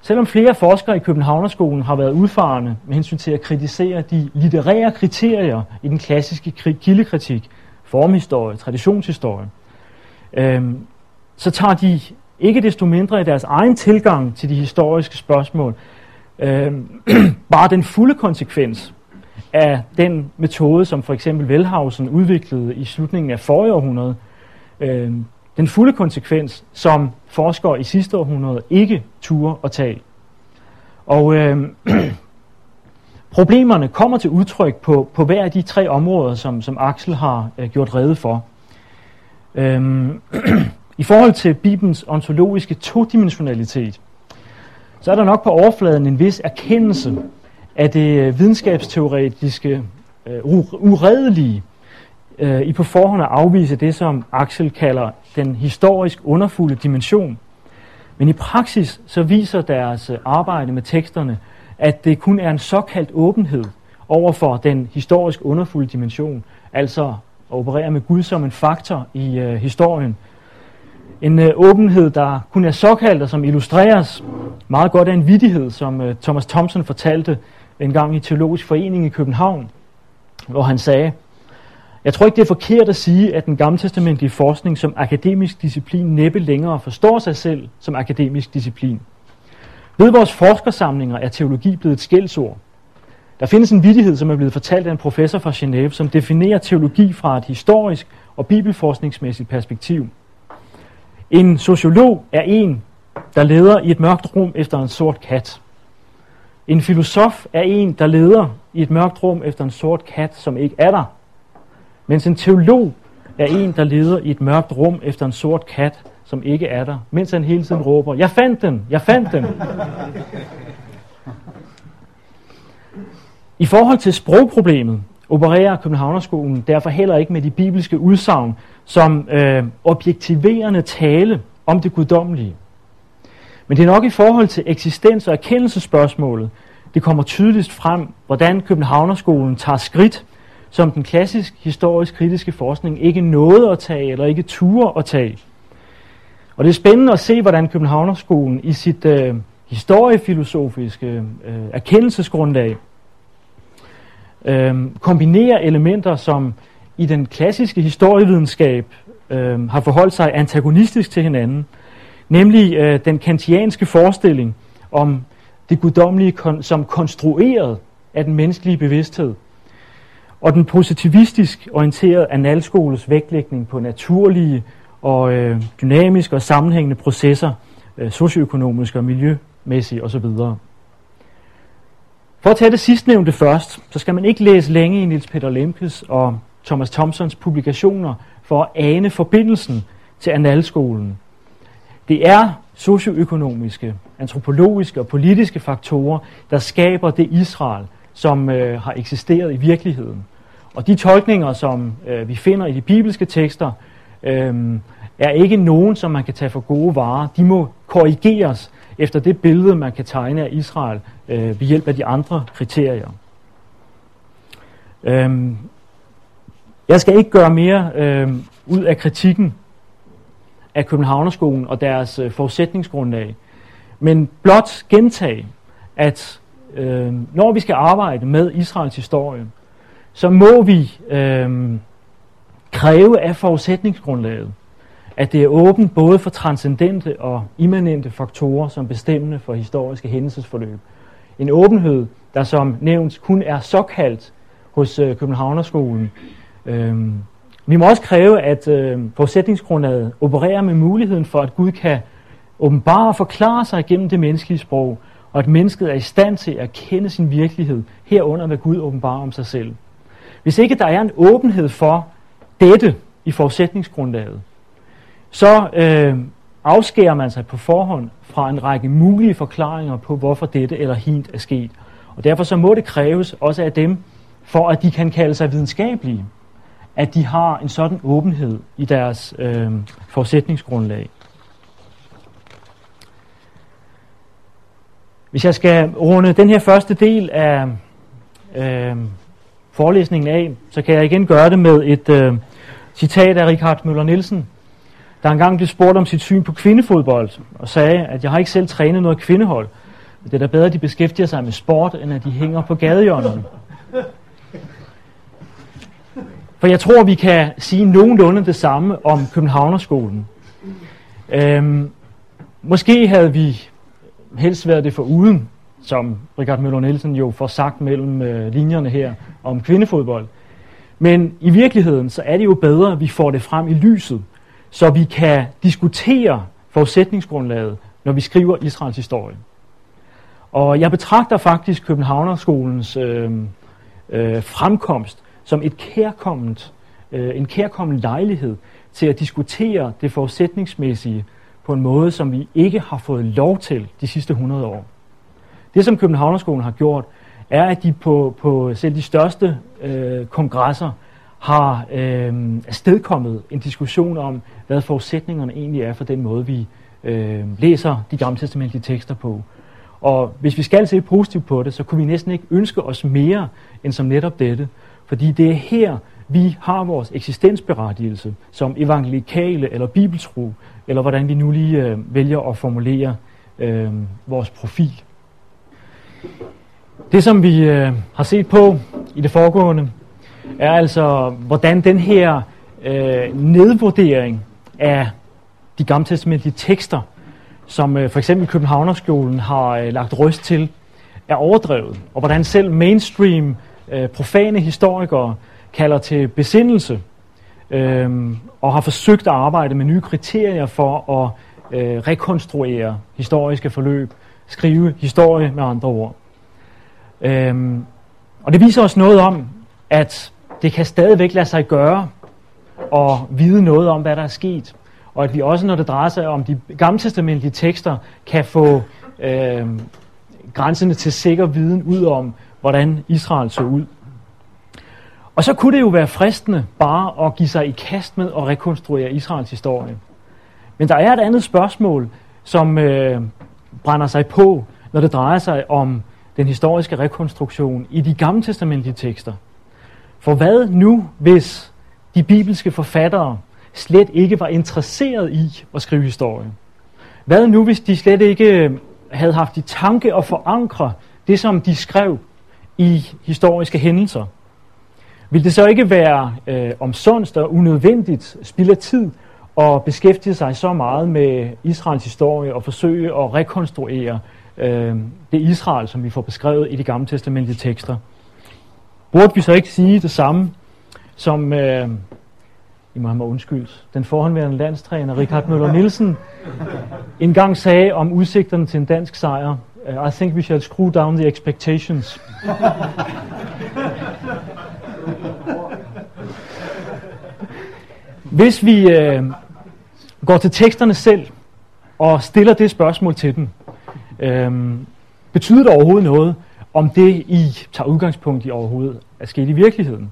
Selvom flere forskere i Københavnerskolen har været udfarende med hensyn til at kritisere de litterære kriterier i den klassiske kildekritik, formhistorie, traditionshistorie, øh, så tager de ikke desto mindre i deres egen tilgang til de historiske spørgsmål øh, (clears throat) bare den fulde konsekvens af den metode, som for eksempel Velhausen udviklede i slutningen af forrige århundrede, øh, den fulde konsekvens, som forskere i sidste århundrede ikke turde at tage. Og øh, (clears throat) problemerne kommer til udtryk på, på hver af de tre områder, som, som Axel har øh, gjort rede for. Øh, (clears throat) I forhold til Bibelens ontologiske todimensionalitet, så er der nok på overfladen en vis erkendelse af det øh, videnskabsteoretiske øh, uredelige øh, i på forhånd at afvise det, som Axel kalder den historisk underfulde dimension. Men i praksis så viser deres øh, arbejde med teksterne, at det kun er en såkaldt åbenhed over for den historisk underfulde dimension, altså at operere med Gud som en faktor i øh, historien. En øh, åbenhed, der kun er såkaldt og som illustreres meget godt af en vidighed, som øh, Thomas Thompson fortalte en gang i Teologisk Forening i København, hvor han sagde, jeg tror ikke, det er forkert at sige, at den gammeltestamentlige forskning som akademisk disciplin næppe længere forstår sig selv som akademisk disciplin. Ved vores forskersamlinger er teologi blevet et skældsord. Der findes en vidighed, som er blevet fortalt af en professor fra Genève, som definerer teologi fra et historisk og bibelforskningsmæssigt perspektiv. En sociolog er en, der leder i et mørkt rum efter en sort kat. En filosof er en, der leder i et mørkt rum efter en sort kat, som ikke er der. Mens en teolog er en, der leder i et mørkt rum efter en sort kat, som ikke er der, mens han hele tiden råber, jeg fandt den, jeg fandt den. I forhold til sprogproblemet opererer Københavnerskolen derfor heller ikke med de bibelske udsagn som øh, objektiverende tale om det guddommelige. Men det er nok i forhold til eksistens- og erkendelsespørgsmålet, det kommer tydeligst frem, hvordan Københavnerskolen tager skridt, som den klassisk historisk kritiske forskning ikke nåede at tage, eller ikke turde at tage. Og det er spændende at se, hvordan Københavnerskolen i sit øh, historiefilosofiske øh, erkendelsesgrundlag øh, kombinerer elementer, som i den klassiske historievidenskab øh, har forholdt sig antagonistisk til hinanden, nemlig øh, den kantianske forestilling om det guddommelige kon- som konstrueret af den menneskelige bevidsthed, og den positivistisk orienterede analskoles vægtlægning på naturlige og øh, dynamiske og sammenhængende processer, øh, socioøkonomiske og miljømæssige osv. For at tage det sidstnævnte først, så skal man ikke læse længe i Niels Peter Lemkes og Thomas Thompsons publikationer for at ane forbindelsen til analskolen. Det er socioøkonomiske, antropologiske og politiske faktorer, der skaber det Israel, som øh, har eksisteret i virkeligheden. Og de tolkninger, som øh, vi finder i de bibelske tekster, øh, er ikke nogen, som man kan tage for gode varer. De må korrigeres efter det billede, man kan tegne af Israel øh, ved hjælp af de andre kriterier. Øh, jeg skal ikke gøre mere øh, ud af kritikken af Københavnerskolen og deres øh, forudsætningsgrundlag, men blot gentage, at øh, når vi skal arbejde med Israels historie, så må vi øh, kræve af forudsætningsgrundlaget, at det er åbent både for transcendente og immanente faktorer som bestemmende for historiske hændelsesforløb. En åbenhed, der som nævnt kun er såkaldt hos øh, Københavnerskolen. Øh, vi må også kræve, at øh, forudsætningsgrundlaget opererer med muligheden for, at Gud kan åbenbare og forklare sig gennem det menneskelige sprog, og at mennesket er i stand til at kende sin virkelighed, herunder hvad Gud åbenbarer om sig selv. Hvis ikke der er en åbenhed for dette i forudsætningsgrundlaget, så øh, afskærer man sig på forhånd fra en række mulige forklaringer på, hvorfor dette eller hint er sket. Og derfor så må det kræves også af dem, for at de kan kalde sig videnskabelige, at de har en sådan åbenhed i deres øh, forudsætningsgrundlag. Hvis jeg skal runde den her første del af øh, forelæsningen af, så kan jeg igen gøre det med et øh, citat af Richard Møller Nielsen, der engang blev spurgt om sit syn på kvindefodbold, og sagde, at jeg har ikke selv trænet noget kvindehold. Det er da bedre, at de beskæftiger sig med sport, end at de hænger på gadehjørnerne. For jeg tror, vi kan sige nogenlunde det samme om Københavnerskolen. Øhm, måske havde vi helst været det for uden, som Richard Møller Nielsen jo får sagt mellem øh, linjerne her om kvindefodbold. Men i virkeligheden, så er det jo bedre, at vi får det frem i lyset, så vi kan diskutere forudsætningsgrundlaget, når vi skriver Israels historie. Og jeg betragter faktisk Københavnerskolens øh, øh, fremkomst som et kærkomment, øh, en kærkommen lejlighed til at diskutere det forudsætningsmæssige på en måde, som vi ikke har fået lov til de sidste 100 år. Det, som Københavnerskolen har gjort, er, at de på, på selv de største øh, kongresser har øh, afstedkommet en diskussion om, hvad forudsætningerne egentlig er for den måde, vi øh, læser de gamle testamentlige tekster på. Og hvis vi skal se positivt på det, så kunne vi næsten ikke ønske os mere end som netop dette. Fordi det er her, vi har vores eksistensberettigelse som evangelikale eller bibeltro, eller hvordan vi nu lige øh, vælger at formulere øh, vores profil. Det, som vi øh, har set på i det foregående, er altså, hvordan den her øh, nedvurdering af de gammeltestamentlige tekster, som øh, for eksempel Københavnerskolen har øh, lagt røst til, er overdrevet, og hvordan selv mainstream øh, profane historikere kalder til besindelse, øh, og har forsøgt at arbejde med nye kriterier for at øh, rekonstruere historiske forløb, skrive historie med andre ord. Øhm, og det viser os noget om, at det kan stadigvæk lade sig gøre at vide noget om, hvad der er sket. Og at vi også, når det drejer sig om de gammeltestamentlige tekster, kan få øh, grænserne til sikker viden ud om, hvordan Israel så ud. Og så kunne det jo være fristende bare at give sig i kast med at rekonstruere Israels historie. Men der er et andet spørgsmål, som øh, brænder sig på, når det drejer sig om den historiske rekonstruktion i de gamle testamentlige tekster. For hvad nu, hvis de bibelske forfattere slet ikke var interesseret i at skrive historie? Hvad nu, hvis de slet ikke øh, havde haft i tanke at forankre det, som de skrev i historiske hændelser? Vil det så ikke være øh, omsonst og unødvendigt spild af tid at beskæftige sig så meget med Israels historie og forsøge at rekonstruere øh, det Israel, som vi får beskrevet i de gamle testamentlige tekster. Burde vi så ikke sige det samme, som, øh, I må have mig undskyldt, den forhåndværende landstræner Richard Møller Nielsen engang sagde om udsigterne til en dansk sejr, I think we shall screw down the expectations. Hvis vi øh, går til teksterne selv og stiller det spørgsmål til dem, øh, betyder det overhovedet noget, om det I tager udgangspunkt i overhovedet er sket i virkeligheden?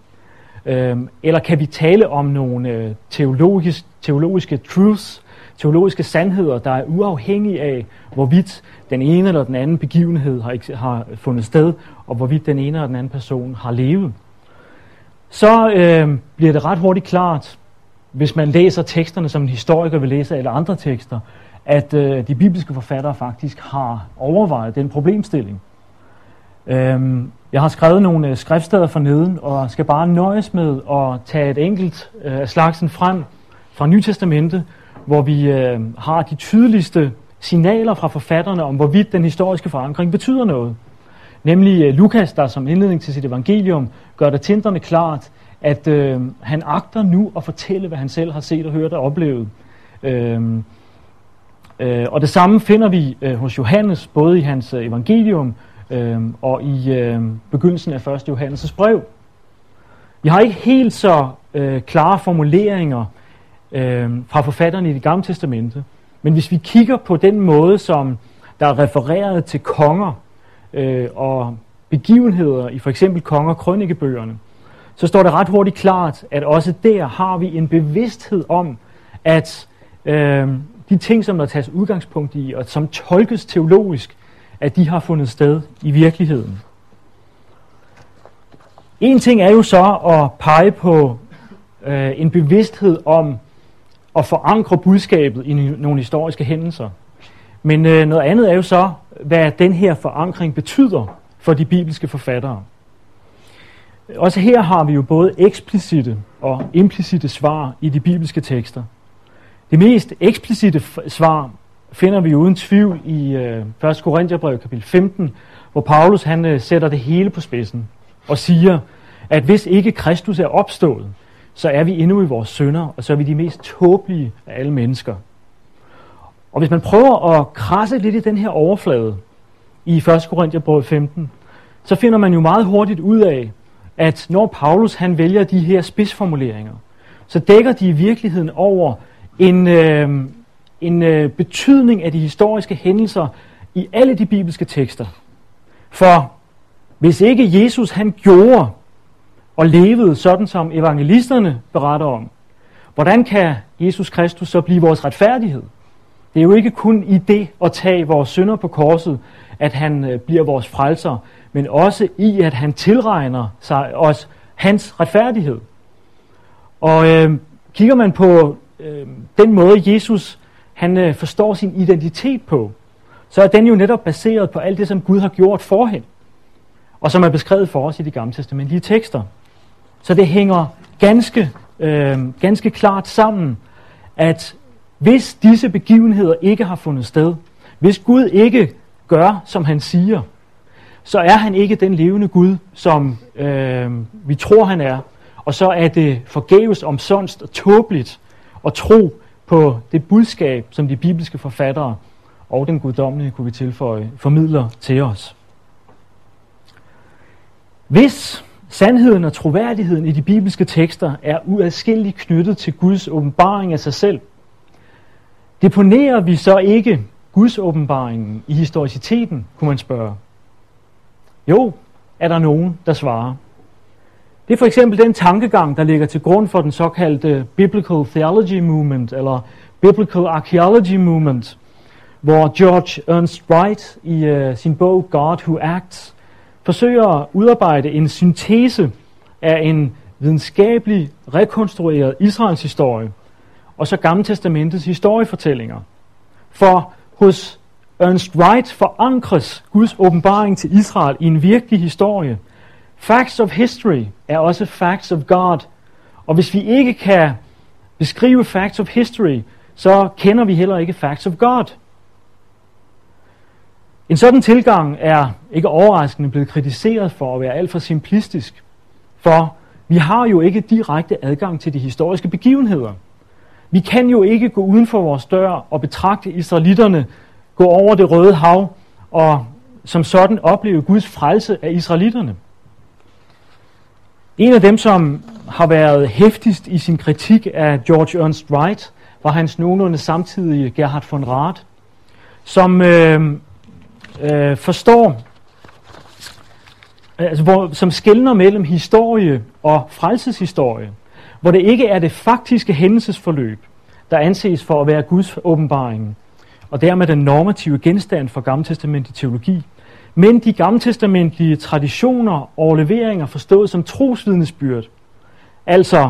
Øh, eller kan vi tale om nogle øh, teologisk, teologiske truths, teologiske sandheder, der er uafhængige af, hvorvidt den ene eller den anden begivenhed har, har fundet sted, og hvorvidt den ene eller den anden person har levet? Så øh, bliver det ret hurtigt klart, hvis man læser teksterne, som en historiker vil læse, eller andre tekster, at øh, de bibelske forfattere faktisk har overvejet den problemstilling. Øhm, jeg har skrevet nogle øh, skriftsteder for neden, og skal bare nøjes med at tage et enkelt øh, af slagsen frem fra Nytestamentet, hvor vi øh, har de tydeligste signaler fra forfatterne om, hvorvidt den historiske forankring betyder noget. Nemlig øh, Lukas, der som indledning til sit evangelium gør det tinderne klart, at øh, han agter nu at fortælle, hvad han selv har set og hørt og oplevet. Øh, Øh, og det samme finder vi øh, hos Johannes, både i hans øh, evangelium øh, og i øh, begyndelsen af 1. Johannes' brev. Vi har ikke helt så øh, klare formuleringer øh, fra forfatterne i det gamle testamente, men hvis vi kigger på den måde, som der er refereret til konger øh, og begivenheder i for eksempel konger krønikebøgerne, så står det ret hurtigt klart, at også der har vi en bevidsthed om, at øh, de ting, som der tages udgangspunkt i, og som tolkes teologisk, at de har fundet sted i virkeligheden. En ting er jo så at pege på øh, en bevidsthed om at forankre budskabet i nogle historiske hændelser. Men øh, noget andet er jo så, hvad den her forankring betyder for de bibelske forfattere. Også her har vi jo både eksplicite og implicite svar i de bibelske tekster. Det mest eksplicite svar finder vi uden tvivl i øh, 1. Korintherbrev kapitel 15, hvor Paulus han øh, sætter det hele på spidsen og siger, at hvis ikke Kristus er opstået, så er vi endnu i vores sønder, og så er vi de mest tåbelige af alle mennesker. Og hvis man prøver at krasse lidt i den her overflade i 1. Korintherbrev 15, så finder man jo meget hurtigt ud af, at når Paulus han vælger de her spidsformuleringer, så dækker de i virkeligheden over en, øh, en øh, betydning af de historiske hændelser i alle de bibelske tekster. For hvis ikke Jesus han gjorde og levede sådan, som evangelisterne beretter om, hvordan kan Jesus Kristus så blive vores retfærdighed? Det er jo ikke kun i det at tage vores synder på korset, at han øh, bliver vores frelser, men også i, at han tilregner sig os hans retfærdighed. Og øh, kigger man på øh, den måde, Jesus han øh, forstår sin identitet på, så er den jo netop baseret på alt det, som Gud har gjort forhen, og som er beskrevet for os i de gamle testamentlige tekster. Så det hænger ganske, øh, ganske klart sammen, at hvis disse begivenheder ikke har fundet sted, hvis Gud ikke gør, som han siger, så er han ikke den levende Gud, som øh, vi tror, han er. Og så er det forgæves omsonst og tåbeligt at tro på det budskab, som de bibelske forfattere og den guddommelige, kunne vi tilføje, formidler til os. Hvis sandheden og troværdigheden i de bibelske tekster er uadskilleligt knyttet til Guds åbenbaring af sig selv, deponerer vi så ikke Guds åbenbaringen i historiciteten, kunne man spørge. Jo, er der nogen, der svarer. Det er for eksempel den tankegang, der ligger til grund for den såkaldte Biblical Theology Movement, eller Biblical Archaeology Movement, hvor George Ernst Wright i uh, sin bog God Who Acts forsøger at udarbejde en syntese af en videnskabelig rekonstrueret Israels historie, og så Gamle Testamentets historiefortællinger. For hos Ernst Wright forankres Guds åbenbaring til Israel i en virkelig historie. Facts of history er også facts of God. Og hvis vi ikke kan beskrive facts of history, så kender vi heller ikke facts of God. En sådan tilgang er ikke overraskende blevet kritiseret for at være alt for simplistisk, for vi har jo ikke direkte adgang til de historiske begivenheder. Vi kan jo ikke gå uden for vores dør og betragte israelitterne gå over det røde hav og som sådan opleve Guds frelse af israelitterne. En af dem, som har været hæftigst i sin kritik af George Ernst Wright, var hans nogenlunde samtidige Gerhard von Rath, som øh, øh, forstår, altså, hvor, som skældner mellem historie og frelseshistorie, hvor det ikke er det faktiske hændelsesforløb, der anses for at være Guds åbenbaring, og dermed den normative genstand for gammeltestamentlig teologi, men de gammeltestamentlige traditioner og leveringer forstået som trosvidnesbyrd. Altså,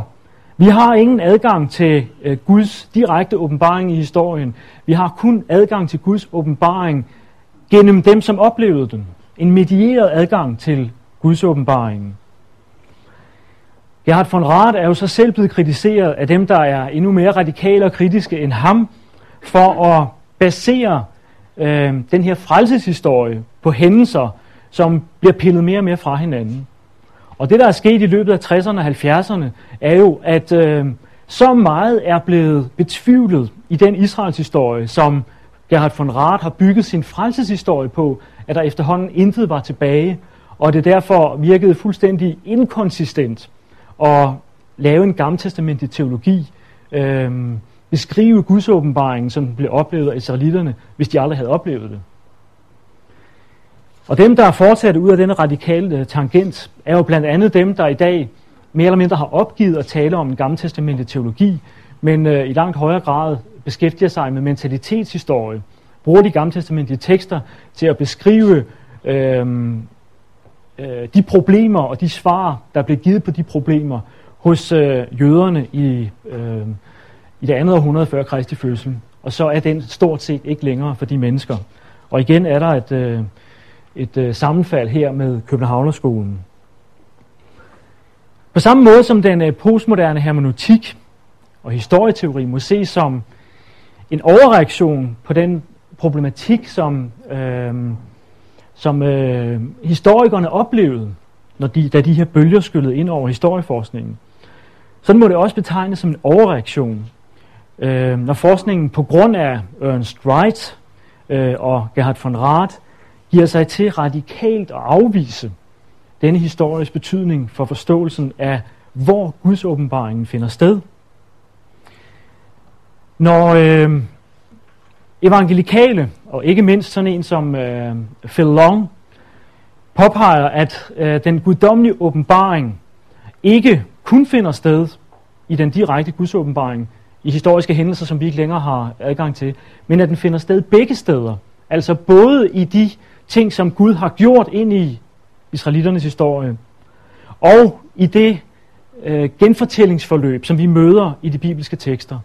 vi har ingen adgang til øh, Guds direkte åbenbaring i historien. Vi har kun adgang til Guds åbenbaring gennem dem, som oplevede den. En medieret adgang til Guds åbenbaring. Gerhard von Rath er jo så selv blevet kritiseret af dem, der er endnu mere radikale og kritiske end ham, for at basere øh, den her frelseshistorie på hændelser, som bliver pillet mere og mere fra hinanden. Og det, der er sket i løbet af 60'erne og 70'erne, er jo, at øh, så meget er blevet betvivlet i den Israels historie, som Gerhard von Rath har bygget sin frelseshistorie på, at der efterhånden intet var tilbage, og det derfor virkede fuldstændig inkonsistent at lave en gammeltestamentlig teologi, øh, beskrive Guds åbenbaring, som den blev oplevet af israelitterne, hvis de aldrig havde oplevet det. Og dem, der er fortsat ud af denne radikale øh, tangent, er jo blandt andet dem, der i dag mere eller mindre har opgivet at tale om en gammeltestamentlig teologi, men øh, i langt højere grad beskæftiger sig med mentalitetshistorie, bruger de gammeltestamentlige tekster til at beskrive øh, øh, de problemer og de svar, der blev givet på de problemer hos øh, jøderne i, øh, i det andet århundrede før Kristi fødsel. Og så er den stort set ikke længere for de mennesker. Og igen er der et, øh, et øh, sammenfald her med Københavnerskolen. På samme måde som den øh, postmoderne hermeneutik og historieteori må ses som en overreaktion på den problematik, som, øh, som øh, historikerne oplevede, når de, da de her bølger skyllede ind over historieforskningen. Sådan må det også betegnes som en overreaktion, øh, når forskningen på grund af Ernst Wright øh, og Gerhard von Rath giver sig til radikalt at afvise denne historiske betydning for forståelsen af, hvor Guds åbenbaringen finder sted. Når øh, evangelikale, og ikke mindst sådan en som øh, Phil Long, påpeger, at øh, den guddommelige åbenbaring ikke kun finder sted i den direkte gudsåbenbaring, i historiske hændelser, som vi ikke længere har adgang til, men at den finder sted begge steder. Altså både i de ting, som Gud har gjort ind i israeliternes historie, og i det øh, genfortællingsforløb, som vi møder i de bibelske tekster,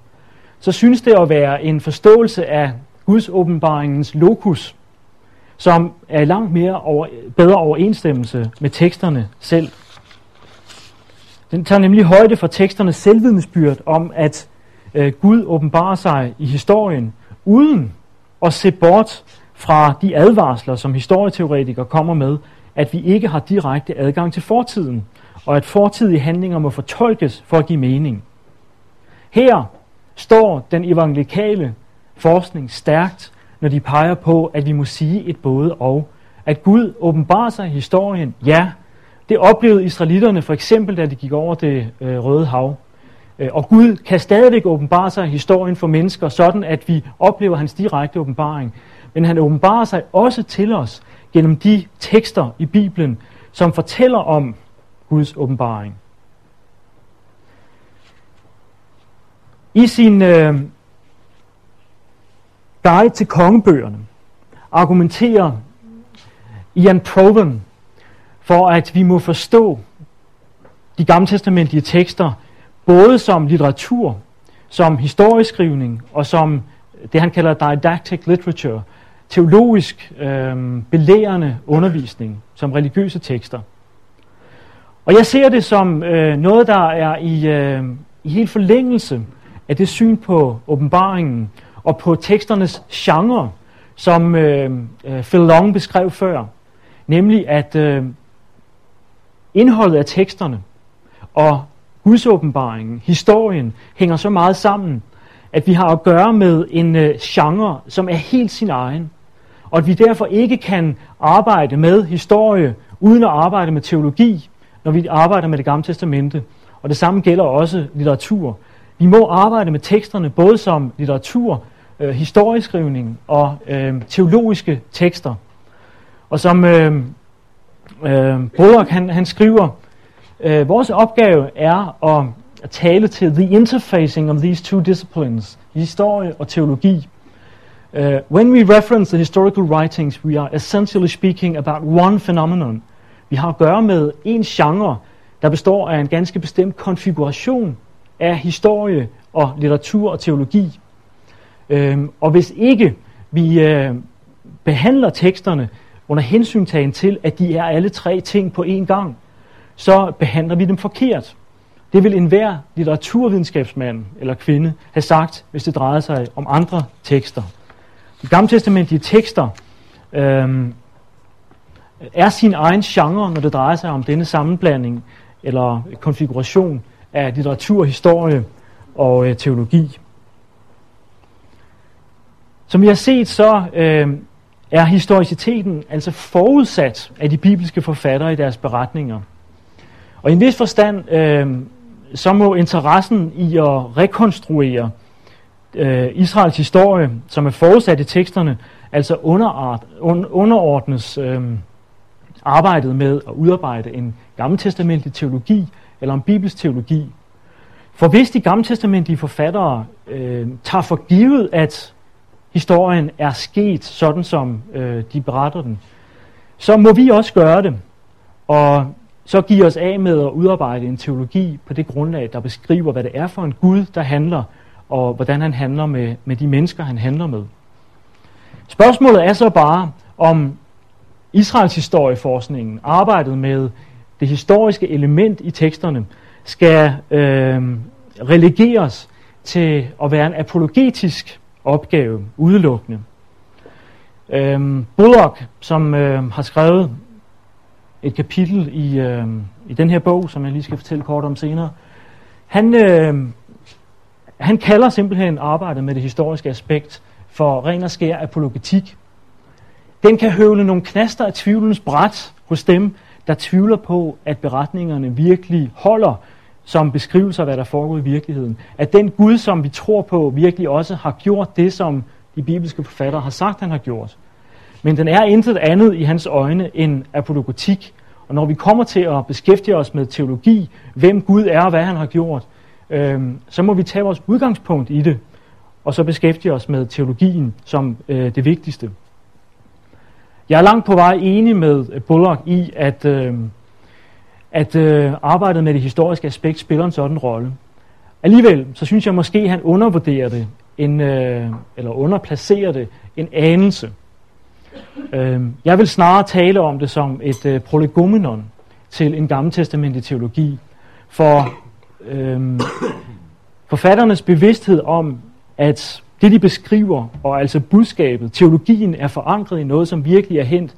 så synes det at være en forståelse af Guds åbenbaringens lokus, som er langt mere over, bedre overensstemmelse med teksterne selv. Den tager nemlig højde for teksternes selvvidensbyrd om, at øh, Gud åbenbarer sig i historien, uden at se bort fra de advarsler, som historieteoretikere kommer med, at vi ikke har direkte adgang til fortiden, og at fortidige handlinger må fortolkes for at give mening. Her står den evangelikale forskning stærkt, når de peger på, at vi må sige et både og. At Gud åbenbarer sig i historien, ja, det oplevede israelitterne for eksempel, da de gik over det øh, røde hav. Øh, og Gud kan stadigvæk åbenbare sig i historien for mennesker, sådan at vi oplever hans direkte åbenbaring. Men han åbenbarer sig også til os gennem de tekster i Bibelen, som fortæller om Guds åbenbaring. I sin øh, guide til kongebøgerne argumenterer Ian Proven for, at vi må forstå de gammeltestamentlige tekster både som litteratur, som historieskrivning og som det, han kalder didactic literature, teologisk øh, belærende undervisning, som religiøse tekster. Og jeg ser det som øh, noget, der er i, øh, i helt forlængelse af det syn på åbenbaringen og på teksternes genre, som øh, øh, Phil Long beskrev før. Nemlig at øh, indholdet af teksterne og Guds åbenbaringen, historien, hænger så meget sammen, at vi har at gøre med en øh, genre, som er helt sin egen. Og at vi derfor ikke kan arbejde med historie, uden at arbejde med teologi, når vi arbejder med det gamle testamente. Og det samme gælder også litteratur. Vi må arbejde med teksterne både som litteratur, øh, historieskrivning og øh, teologiske tekster. Og som øh, øh, Brodok, han, han skriver, øh, vores opgave er at, at tale til the interfacing of these two disciplines, historie og teologi. Uh, when we reference the historical writings, we are essentially speaking about one phenomenon. Vi har at gøre med en genre, der består af en ganske bestemt konfiguration af historie og litteratur og teologi. Øhm, og hvis ikke vi øh, behandler teksterne under hensyntagen til, at de er alle tre ting på én gang, så behandler vi dem forkert. Det vil enhver litteraturvidenskabsmand eller kvinde have sagt, hvis det drejede sig om andre tekster. De gammeltestamentlige tekster øhm, er sin egen genre, når det drejer sig om denne sammenblanding eller konfiguration af litteratur, historie og øh, teologi. Som vi har set, så øh, er historiciteten altså forudsat af de bibelske forfattere i deres beretninger. Og i en vis forstand, øh, så må interessen i at rekonstruere øh, Israels historie, som er forudsat i teksterne, altså underart, un, underordnes øh, arbejdet med at udarbejde en gammeltestamentlig teologi, eller en bibelsk teologi. For hvis de gammeltestamentlige forfattere øh, tager for givet, at historien er sket sådan, som øh, de beretter den, så må vi også gøre det. Og så give os af med at udarbejde en teologi på det grundlag, der beskriver, hvad det er for en Gud, der handler, og hvordan han handler med, med de mennesker, han handler med. Spørgsmålet er så bare, om Israels historieforskningen, arbejdet med det historiske element i teksterne, skal øh, relegeres til at være en apologetisk opgave udelukkende. Øh, Bullock, som øh, har skrevet et kapitel i, øh, i den her bog, som jeg lige skal fortælle kort om senere, han, øh, han kalder simpelthen arbejdet med det historiske aspekt for ren og skær apologetik. Den kan høvle nogle knaster af tvivlens bræt hos dem, der tvivler på, at beretningerne virkelig holder som beskrivelser af, hvad der foregår i virkeligheden. At den Gud, som vi tror på, virkelig også har gjort det, som de bibelske forfattere har sagt, han har gjort. Men den er intet andet i hans øjne end apologetik, Og når vi kommer til at beskæftige os med teologi, hvem Gud er og hvad han har gjort, øh, så må vi tage vores udgangspunkt i det, og så beskæftige os med teologien som øh, det vigtigste. Jeg er langt på vej enig med øh, Bullock i, at, øh, at øh, arbejdet med det historiske aspekt spiller en sådan rolle. Alligevel, så synes jeg måske, at han undervurderer det, en, øh, eller underplacerer det en anelse. Øh, jeg vil snarere tale om det som et øh, prolegomenon til en gammeltestamentlig teologi. For øh, forfatternes bevidsthed om, at det de beskriver, og altså budskabet, teologien er forankret i noget, som virkelig er hent,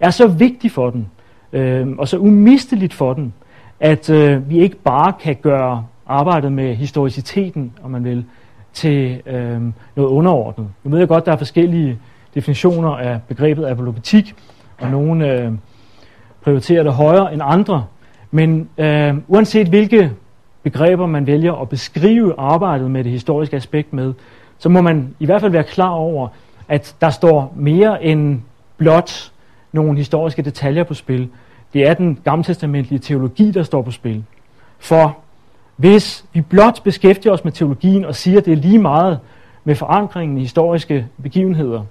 er så vigtigt for den, øh, og så umisteligt for den, at øh, vi ikke bare kan gøre arbejdet med historiciteten, om man vil, til øh, noget underordnet. Nu ved jeg godt, der er forskellige definitioner af begrebet apologetik, og nogle øh, prioriterer det højere end andre. Men øh, uanset hvilke begreber man vælger at beskrive arbejdet med det historiske aspekt med, så må man i hvert fald være klar over, at der står mere end blot nogle historiske detaljer på spil. Det er den gammeltestamentlige teologi, der står på spil. For hvis vi blot beskæftiger os med teologien og siger, at det er lige meget med forankringen i historiske begivenheder,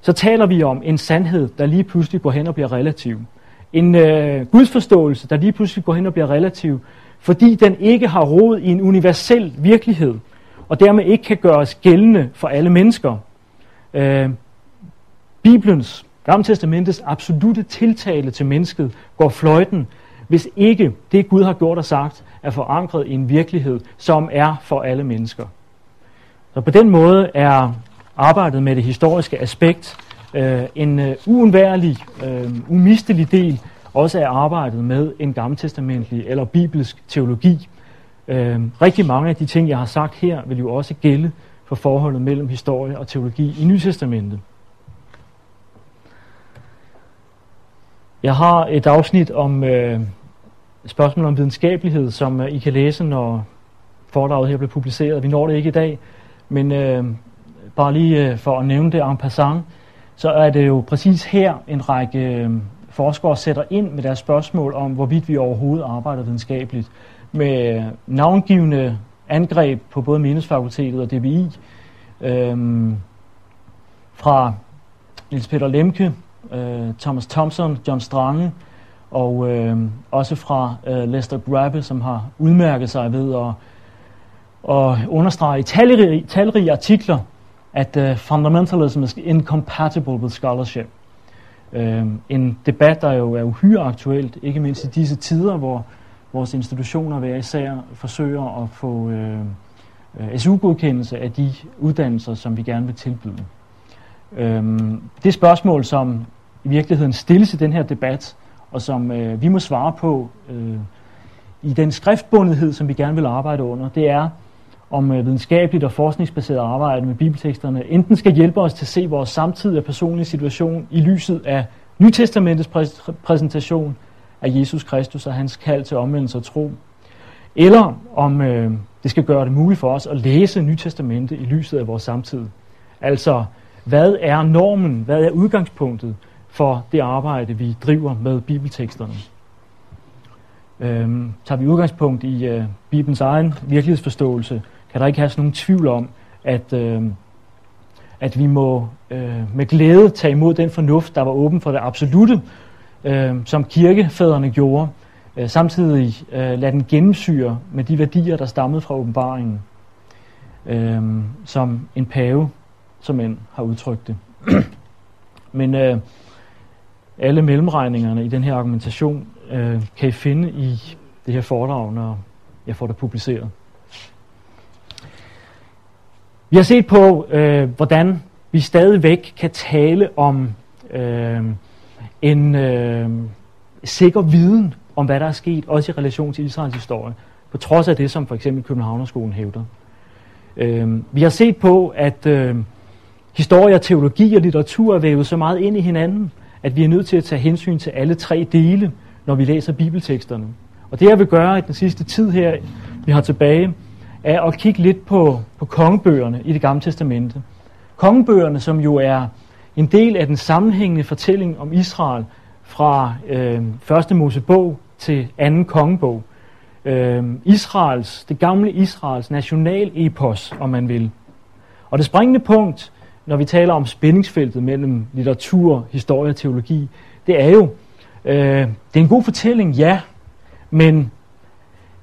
så taler vi om en sandhed, der lige pludselig går hen og bliver relativ. En øh, gudsforståelse, der lige pludselig går hen og bliver relativ, fordi den ikke har rod i en universel virkelighed, og dermed ikke kan gøres gældende for alle mennesker. Øh, Bibelens, Gamle Testamentets absolute tiltale til mennesket går fløjten, hvis ikke det Gud har gjort og sagt er forankret i en virkelighed, som er for alle mennesker. Så på den måde er arbejdet med det historiske aspekt øh, en øh, uundværlig, øh, umistelig del også af arbejdet med en gammeltestamentlig eller bibelsk teologi. Øh, rigtig mange af de ting, jeg har sagt her, vil jo også gælde for forholdet mellem historie og teologi i Nytestamentet. Jeg har et afsnit om øh, spørgsmål om videnskabelighed, som øh, I kan læse, når foredraget her bliver publiceret. Vi når det ikke i dag, men øh, bare lige øh, for at nævne det en passant, så er det jo præcis her en række øh, forskere sætter ind med deres spørgsmål om, hvorvidt vi overhovedet arbejder videnskabeligt med navngivende angreb på både Minusfakultetet og DBI, øhm, fra Niels Peter Lemke, øh, Thomas Thompson, John Strange, og øh, også fra øh, Lester Grabbe, som har udmærket sig ved at, at understrege i talrige, talrige artikler, at uh, fundamentalism is incompatible with scholarship. Øh, en debat, der jo er uhyre aktuelt, ikke mindst i disse tider, hvor vores institutioner hver især forsøger at få øh, SU-godkendelse af de uddannelser, som vi gerne vil tilbyde. Øh, det spørgsmål, som i virkeligheden stilles i den her debat, og som øh, vi må svare på øh, i den skriftbundethed, som vi gerne vil arbejde under, det er, om øh, videnskabeligt og forskningsbaseret arbejde med bibelteksterne enten skal hjælpe os til at se vores samtidige og personlige situation i lyset af Nytestamentets præ- præsentation af Jesus Kristus og hans kald til omvendelse og tro, eller om øh, det skal gøre det muligt for os at læse Nytestamentet i lyset af vores samtid. Altså, hvad er normen, hvad er udgangspunktet for det arbejde, vi driver med bibelteksterne? Øhm, tager vi udgangspunkt i øh, Bibelens egen virkelighedsforståelse, kan der ikke have nogen tvivl om, at, øh, at vi må øh, med glæde tage imod den fornuft, der var åben for det absolute, øh, som kirkefædrene gjorde, øh, samtidig øh, lade den gennemsyre med de værdier, der stammede fra åbenbaringen, øh, som en pave, som en har udtrykt det. (clears throat) Men øh, alle mellemregningerne i den her argumentation øh, kan I finde i det her foredrag, når jeg får det publiceret. Vi har set på, øh, hvordan vi stadigvæk kan tale om øh, en øh, sikker viden om, hvad der er sket, også i relation til Israels historie, på trods af det, som for eksempel Københavnerskolen hævder. Øh, vi har set på, at øh, historie, teologi og litteratur er vævet så meget ind i hinanden, at vi er nødt til at tage hensyn til alle tre dele, når vi læser bibelteksterne. Og det jeg vil gøre i den sidste tid her, vi har tilbage, er at kigge lidt på, på kongebøgerne i det gamle testamente. Kongebøgerne, som jo er en del af den sammenhængende fortælling om Israel fra øh, første Mosebog til anden kongebog. Øh, Israels, det gamle Israels nationalepos, om man vil. Og det springende punkt, når vi taler om spændingsfeltet mellem litteratur, historie og teologi, det er jo, øh, det er en god fortælling, ja, men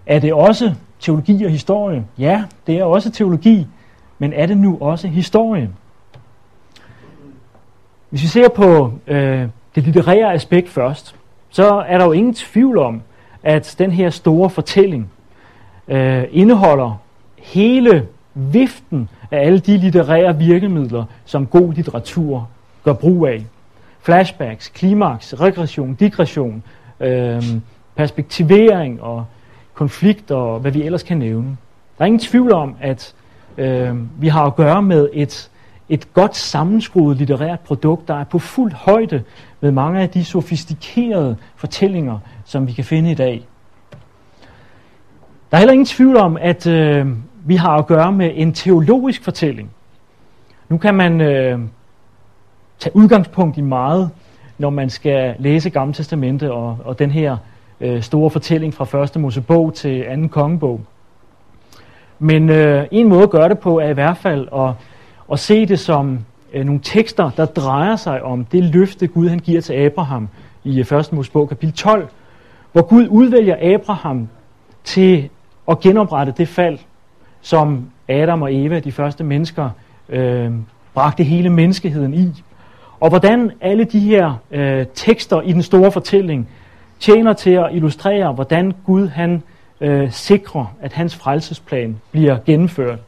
er det også teologi og historie? Ja, det er også teologi, men er det nu også historie? Hvis vi ser på øh, det litterære aspekt først, så er der jo ingen tvivl om, at den her store fortælling øh, indeholder hele viften af alle de litterære virkemidler, som god litteratur gør brug af. Flashbacks, klimaks, regression, digression, øh, perspektivering og konflikt og hvad vi ellers kan nævne. Der er ingen tvivl om, at øh, vi har at gøre med et, et godt sammenskruet litterært produkt, der er på fuld højde med mange af de sofistikerede fortællinger, som vi kan finde i dag. Der er heller ingen tvivl om, at øh, vi har at gøre med en teologisk fortælling. Nu kan man øh, tage udgangspunkt i meget, når man skal læse Gamle Testamente og, og den her øh, store fortælling fra første Mosebog til anden kongebog. Men øh, en måde at gøre det på er i hvert fald at, og se det som øh, nogle tekster, der drejer sig om det løfte, Gud han giver til Abraham i øh, 1. Mosebog kapitel 12, hvor Gud udvælger Abraham til at genoprette det fald, som Adam og Eva, de første mennesker, øh, bragte hele menneskeheden i. Og hvordan alle de her øh, tekster i den store fortælling tjener til at illustrere, hvordan Gud han øh, sikrer, at hans frelsesplan bliver gennemført.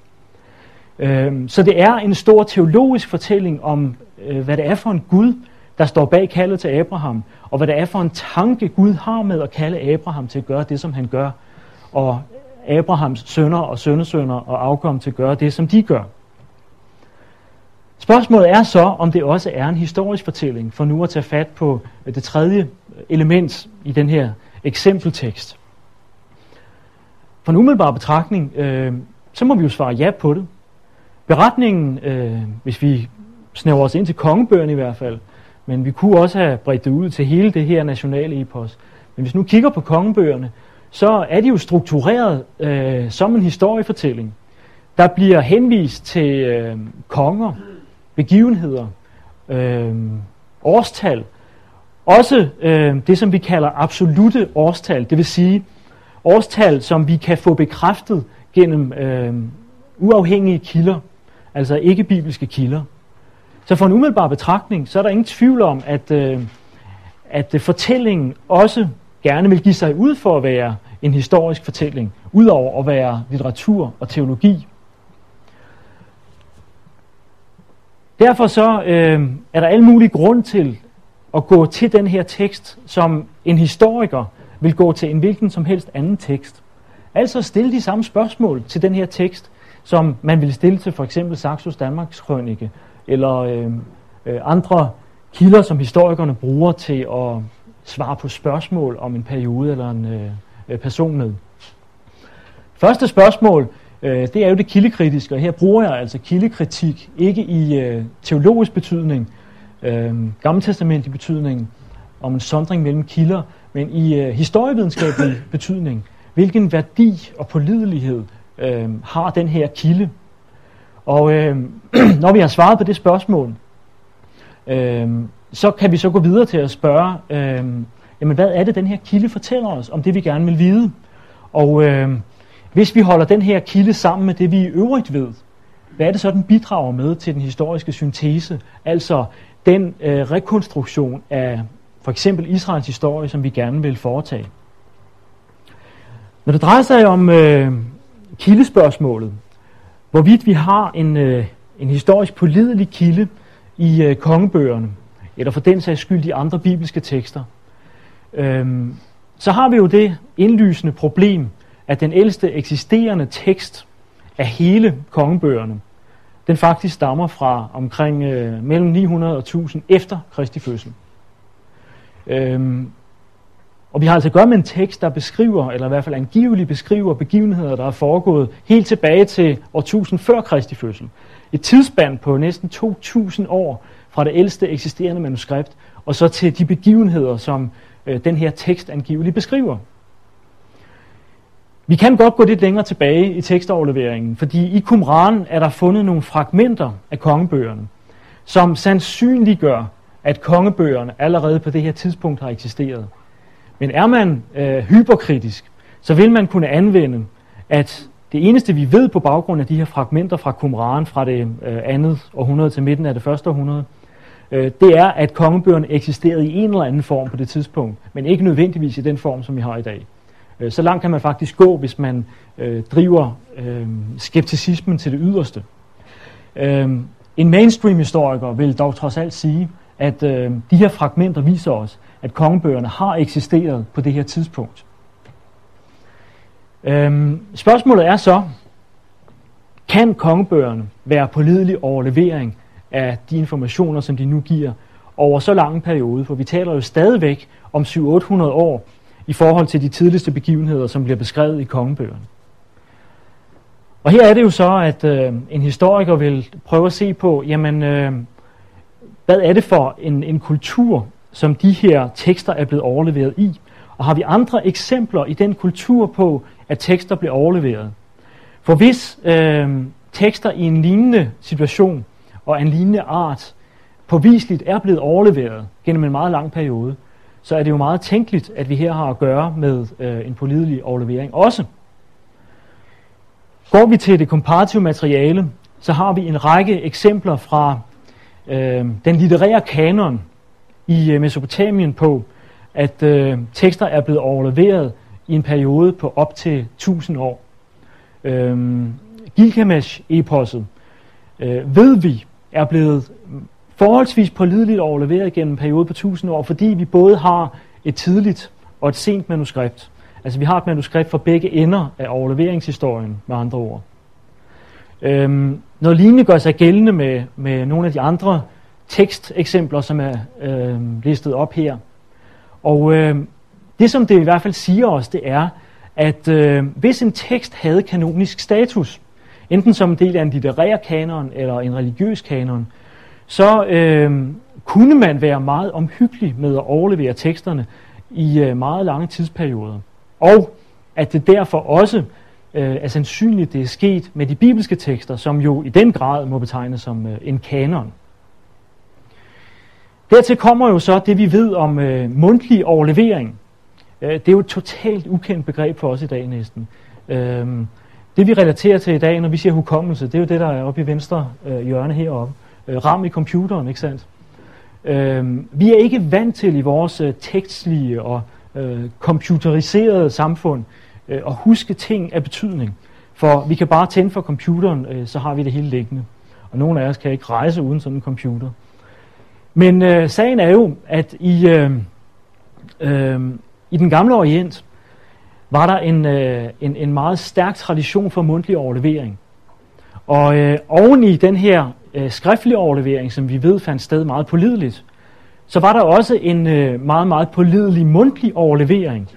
Øhm, så det er en stor teologisk fortælling om, øh, hvad det er for en Gud, der står bag kaldet til Abraham, og hvad det er for en tanke Gud har med at kalde Abraham til at gøre det, som han gør, og Abrahams sønner og sønnesønner og afkom til at gøre det, som de gør. Spørgsmålet er så, om det også er en historisk fortælling, for nu at tage fat på øh, det tredje element i den her eksempeltekst. For en umiddelbar betragtning, øh, så må vi jo svare ja på det. Beretningen, øh, hvis vi snæver os ind til kongebøgerne i hvert fald, men vi kunne også have bredt det ud til hele det her nationale epos. Men hvis nu kigger på kongebøgerne, så er de jo struktureret øh, som en historiefortælling. Der bliver henvist til øh, konger, begivenheder, øh, årstal, også øh, det, som vi kalder absolute årstal, det vil sige årstal, som vi kan få bekræftet gennem øh, uafhængige kilder, altså ikke bibelske kilder. Så for en umiddelbar betragtning, så er der ingen tvivl om, at, øh, at øh, fortællingen også gerne vil give sig ud for at være en historisk fortælling, udover at være litteratur og teologi. Derfor så øh, er der alle mulige grund til at gå til den her tekst, som en historiker vil gå til en hvilken som helst anden tekst. Altså stille de samme spørgsmål til den her tekst, som man vil stille til for eksempel Saxos Danmarks Krønike, eller øh, øh, andre kilder, som historikerne bruger til at svare på spørgsmål om en periode eller en øh, øh person med. Første spørgsmål, øh, det er jo det kildekritiske, og her bruger jeg altså kildekritik, ikke i øh, teologisk betydning, øh, gammeltestamentlig betydning, om en sondring mellem kilder, men i øh, historievidenskabelig betydning. Hvilken værdi og pålidelighed øh, har den her kilde? Og øh, (clears throat) når vi har svaret på det spørgsmål, øh, så kan vi så gå videre til at spørge, øh, jamen hvad er det, den her kilde fortæller os om det, vi gerne vil vide? Og øh, hvis vi holder den her kilde sammen med det, vi i øvrigt ved, hvad er det så, den bidrager med til den historiske syntese? Altså den øh, rekonstruktion af for eksempel Israels historie, som vi gerne vil foretage. Når det drejer sig om øh, kildespørgsmålet, hvorvidt vi har en, øh, en historisk pålidelig kilde i øh, kongebøgerne, eller for den sags skyld i andre bibelske tekster, Øhm, så har vi jo det indlysende problem, at den ældste eksisterende tekst af hele kongebøgerne, den faktisk stammer fra omkring øh, mellem 900 og 1000 efter Kristi fødsel. Øhm, og vi har altså at gøre med en tekst, der beskriver, eller i hvert fald angiveligt beskriver begivenheder, der er foregået helt tilbage til år 1000 før Kristi fødsel. Et tidsspand på næsten 2000 år fra det ældste eksisterende manuskript og så til de begivenheder, som øh, den her tekst angiveligt beskriver. Vi kan godt gå lidt længere tilbage i tekstoverleveringen, fordi i Qumran er der fundet nogle fragmenter af kongebøgerne, som sandsynliggør, at kongebøgerne allerede på det her tidspunkt har eksisteret. Men er man øh, hyperkritisk, så vil man kunne anvende, at det eneste vi ved på baggrund af de her fragmenter fra Qumran fra det øh, andet århundrede til midten af det første århundrede, øh, det er, at kongebøgerne eksisterede i en eller anden form på det tidspunkt, men ikke nødvendigvis i den form, som vi har i dag. Øh, så langt kan man faktisk gå, hvis man øh, driver øh, skepticismen til det yderste. Øh, en mainstream-historiker vil dog trods alt sige, at øh, de her fragmenter viser os, at kongebøgerne har eksisteret på det her tidspunkt. Øhm, spørgsmålet er så, kan kongebøgerne være pålidelig overlevering af de informationer, som de nu giver over så lang en periode? For vi taler jo stadigvæk om 700-800 år i forhold til de tidligste begivenheder, som bliver beskrevet i kongebøgerne. Og her er det jo så, at øh, en historiker vil prøve at se på, jamen, øh, hvad er det for en, en kultur, som de her tekster er blevet overleveret i? Og har vi andre eksempler i den kultur på, at tekster bliver overleveret? For hvis øh, tekster i en lignende situation og en lignende art påviseligt er blevet overleveret gennem en meget lang periode, så er det jo meget tænkeligt, at vi her har at gøre med øh, en pålidelig overlevering også. Går vi til det komparative materiale, så har vi en række eksempler fra øh, den litterære kanon i øh, Mesopotamien på, at øh, tekster er blevet overleveret i en periode på op til 1000 år. Øh, Gilgamesh-eposset øh, ved vi er blevet forholdsvis pålideligt overleveret gennem en periode på 1000 år, fordi vi både har et tidligt og et sent manuskript. Altså vi har et manuskript for begge ender af overleveringshistorien, med andre ord. Øhm, noget lignende gør sig gældende med, med nogle af de andre teksteksempler, som er øh, listet op her. Og øh, det, som det i hvert fald siger os, det er, at øh, hvis en tekst havde kanonisk status, enten som en del af en litterær kanon eller en religiøs kanon, så øh, kunne man være meget omhyggelig med at overlevere teksterne i øh, meget lange tidsperioder. Og at det derfor også øh, er sandsynligt, det er sket med de bibelske tekster, som jo i den grad må betegnes som øh, en kanon. Dertil kommer jo så det, vi ved om øh, mundtlig overlevering. Øh, det er jo et totalt ukendt begreb for os i dag næsten. Øh, det vi relaterer til i dag, når vi siger hukommelse, det er jo det, der er oppe i venstre øh, hjørne heroppe. Øh, ram i computeren, ikke sandt? Øh, vi er ikke vant til i vores øh, tekstlige og øh, computeriserede samfund øh, at huske ting af betydning. For vi kan bare tænde for computeren, øh, så har vi det hele liggende. Og nogle af os kan ikke rejse uden sådan en computer. Men øh, sagen er jo, at i, øh, øh, i den gamle orient var der en, øh, en, en meget stærk tradition for mundtlig overlevering. Og øh, oven i den her øh, skriftlige overlevering, som vi ved fandt sted meget pålideligt, så var der også en øh, meget, meget pålidelig mundtlig overlevering.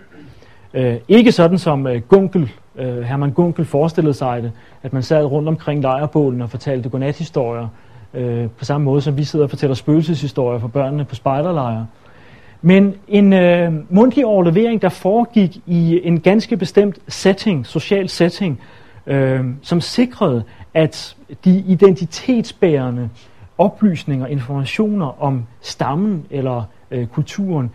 Øh, ikke sådan som øh, Gunkel, øh, Herman Gunkel forestillede sig det, at man sad rundt omkring lejrebålen og fortalte godnathistorier, øh, på samme måde som vi sidder og fortæller spøgelseshistorier for børnene på spejderlejre. Men en øh, mundtlig overlevering, der foregik i en ganske bestemt setting, social setting, øh, som sikrede, at de identitetsbærende oplysninger, informationer om stammen eller øh, kulturen,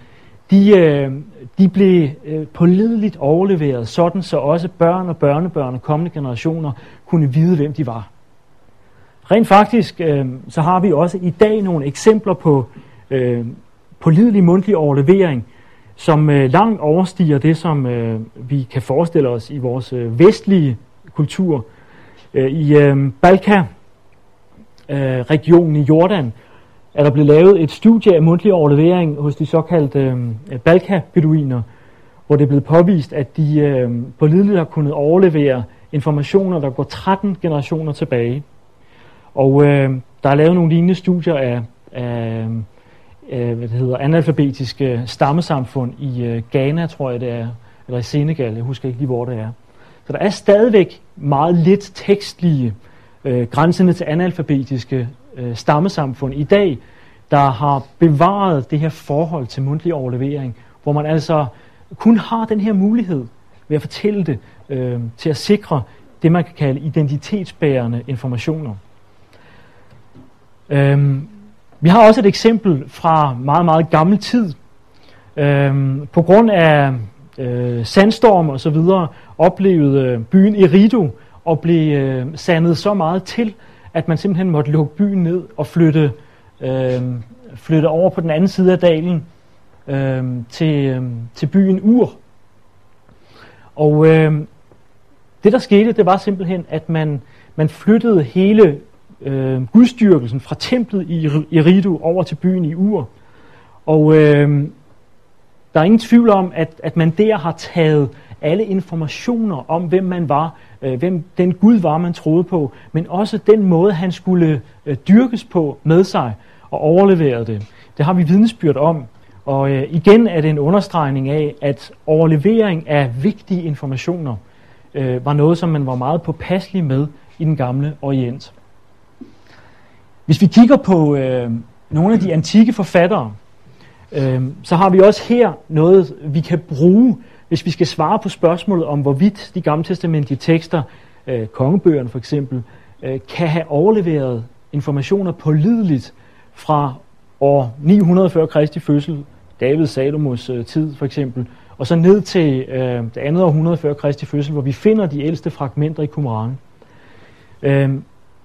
de, øh, de blev øh, pålideligt overleveret, sådan så også børn og børnebørn og kommende generationer kunne vide, hvem de var. Rent faktisk, øh, så har vi også i dag nogle eksempler på øh, pålidelig mundtlig overlevering, som øh, langt overstiger det, som øh, vi kan forestille os i vores øh, vestlige kultur. Øh, I øh, Balka-regionen øh, i Jordan er der blevet lavet et studie af mundtlig overlevering hos de såkaldte øh, Balka-beduiner, hvor det er blevet påvist, at de øh, pålideligt har kunnet overlevere informationer, der går 13 generationer tilbage. Og øh, der er lavet nogle lignende studier af, af øh, hvad det hedder, analfabetiske stammesamfund i øh, Ghana, tror jeg det er, eller i Senegal, jeg husker ikke lige, hvor det er. Så der er stadigvæk meget lidt tekstlige, øh, grænserne til analfabetiske øh, stammesamfund i dag, der har bevaret det her forhold til mundtlig overlevering, hvor man altså kun har den her mulighed ved at fortælle det, øh, til at sikre det, man kan kalde identitetsbærende informationer. Øhm, vi har også et eksempel fra meget, meget gammel tid. Øhm, på grund af øh, sandstorm og så videre oplevede øh, byen Erido og blev øh, sandet så meget til, at man simpelthen måtte lukke byen ned og flytte, øh, flytte over på den anden side af dalen øh, til, øh, til byen Ur. Og øh, det der skete, det var simpelthen, at man, man flyttede hele øh, gudstyrkelsen fra templet i Eridu over til byen i Ur. Og øh, der er ingen tvivl om, at, at man der har taget alle informationer om, hvem man var, øh, hvem den Gud var, man troede på, men også den måde, han skulle øh, dyrkes på med sig og overlevere det. Det har vi vidnesbyrd om. Og øh, igen er det en understregning af, at overlevering af vigtige informationer øh, var noget, som man var meget påpasselig med i den gamle Orient. Hvis vi kigger på øh, nogle af de antikke forfattere, øh, så har vi også her noget, vi kan bruge, hvis vi skal svare på spørgsmålet om, hvorvidt de gamle testamentlige tekster, øh, kongebøgerne for eksempel, øh, kan have overleveret informationer pålideligt fra år 900 før Kristi fødsel, David Salomos øh, tid for eksempel, og så ned til øh, det andet århundrede før Kristi fødsel, hvor vi finder de ældste fragmenter i Qumran. Øh,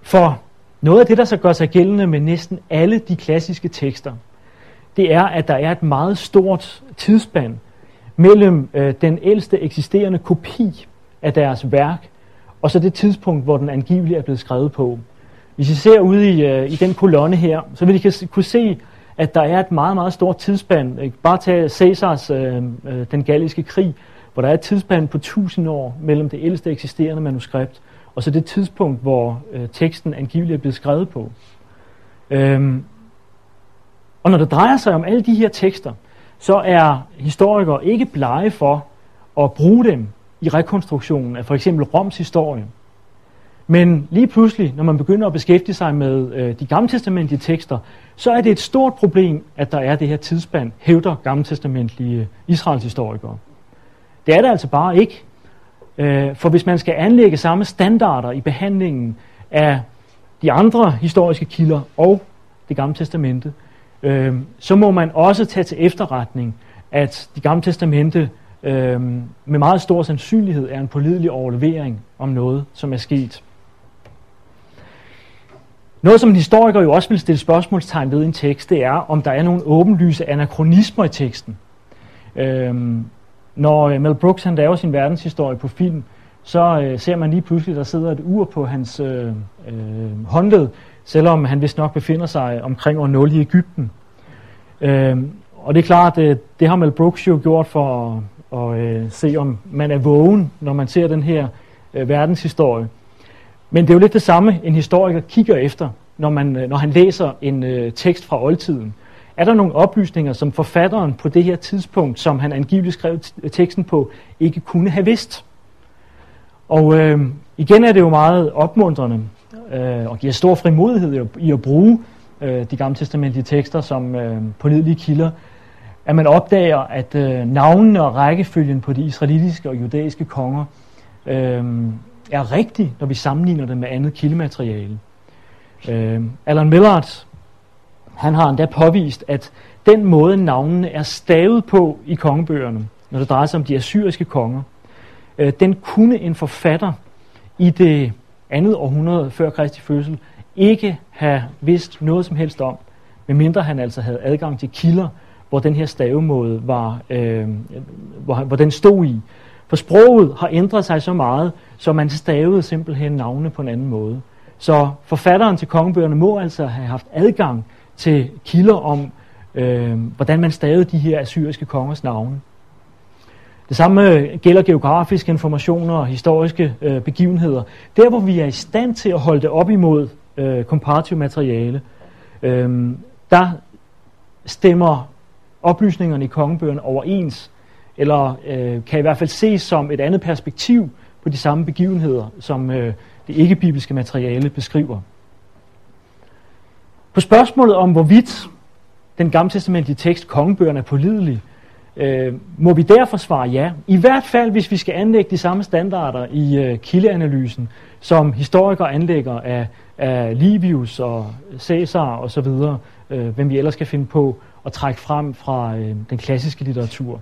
for noget af det, der så gør sig gældende med næsten alle de klassiske tekster, det er, at der er et meget stort tidsspand mellem øh, den ældste eksisterende kopi af deres værk, og så det tidspunkt, hvor den angiveligt er blevet skrevet på. Hvis I ser ude i, øh, i den kolonne her, så vil I kunne se, at der er et meget, meget stort tidsspand. Ikke? Bare tag Caesars, øh, øh, den galliske krig, hvor der er et tidsspand på 1000 år mellem det ældste eksisterende manuskript, og så det tidspunkt, hvor øh, teksten angiveligt er blevet skrevet på. Øhm, og når det drejer sig om alle de her tekster, så er historikere ikke blege for at bruge dem i rekonstruktionen af for eksempel Roms historie. Men lige pludselig, når man begynder at beskæftige sig med øh, de gammeltestamentlige tekster, så er det et stort problem, at der er det her tidsspand, hævder gammeltestamentlige Israels historikere. Det er det altså bare ikke. Øh, for hvis man skal anlægge samme standarder i behandlingen af de andre historiske kilder og det gamle testamente, øh, så må man også tage til efterretning, at de gamle testamente øh, med meget stor sandsynlighed er en pålidelig overlevering om noget, som er sket. Noget, som en historiker jo også vil stille spørgsmålstegn ved i en tekst, det er, om der er nogle åbenlyse anachronismer i teksten. Øhm, når øh, Mel Brooks han laver sin verdenshistorie på film, så øh, ser man lige pludselig, der sidder et ur på hans øh, øh, håndled, selvom han vist nok befinder sig omkring år 0 i Ægypten. Øh, og det er klart, det, det har Mel Brooks jo gjort for at, at øh, se, om man er vågen, når man ser den her øh, verdenshistorie. Men det er jo lidt det samme, en historiker kigger efter, når, man, øh, når han læser en øh, tekst fra oldtiden. Er der nogle oplysninger, som forfatteren på det her tidspunkt, som han angiveligt skrev teksten på, ikke kunne have vidst? Og øh, igen er det jo meget opmuntrende øh, og giver stor frimodighed i at bruge øh, de gamle testamentlige tekster som øh, pålidelige kilder, at man opdager, at øh, navnene og rækkefølgen på de israelitiske og judæiske konger øh, er rigtig, når vi sammenligner det med andet kildemateriale. Øh, Alan Millard, han har endda påvist, at den måde navnene er stavet på i kongebøgerne, når det drejer sig om de assyriske konger, øh, den kunne en forfatter i det andet århundrede før Kristi fødsel ikke have vidst noget som helst om, medmindre han altså havde adgang til kilder, hvor den her stavemåde var, øh, hvor, hvor den stod i. For sproget har ændret sig så meget, så man stavede simpelthen navne på en anden måde. Så forfatteren til kongebøgerne må altså have haft adgang til kilder om, øh, hvordan man stavede de her assyriske kongers navne. Det samme øh, gælder geografiske informationer og historiske øh, begivenheder. Der, hvor vi er i stand til at holde det op imod øh, komparativt materiale, øh, der stemmer oplysningerne i kongebøgerne overens eller øh, kan i hvert fald ses som et andet perspektiv på de samme begivenheder, som øh, det ikke-bibelske materiale beskriver. På spørgsmålet om, hvorvidt den gammeltestamentlige tekst, kongebøgerne, er pålidelig? Øh, må vi derfor svare ja? I hvert fald, hvis vi skal anlægge de samme standarder i øh, kildeanalysen, som historikere anlægger af, af Livius og Caesar og så videre, øh, hvem vi ellers skal finde på at trække frem fra øh, den klassiske litteratur.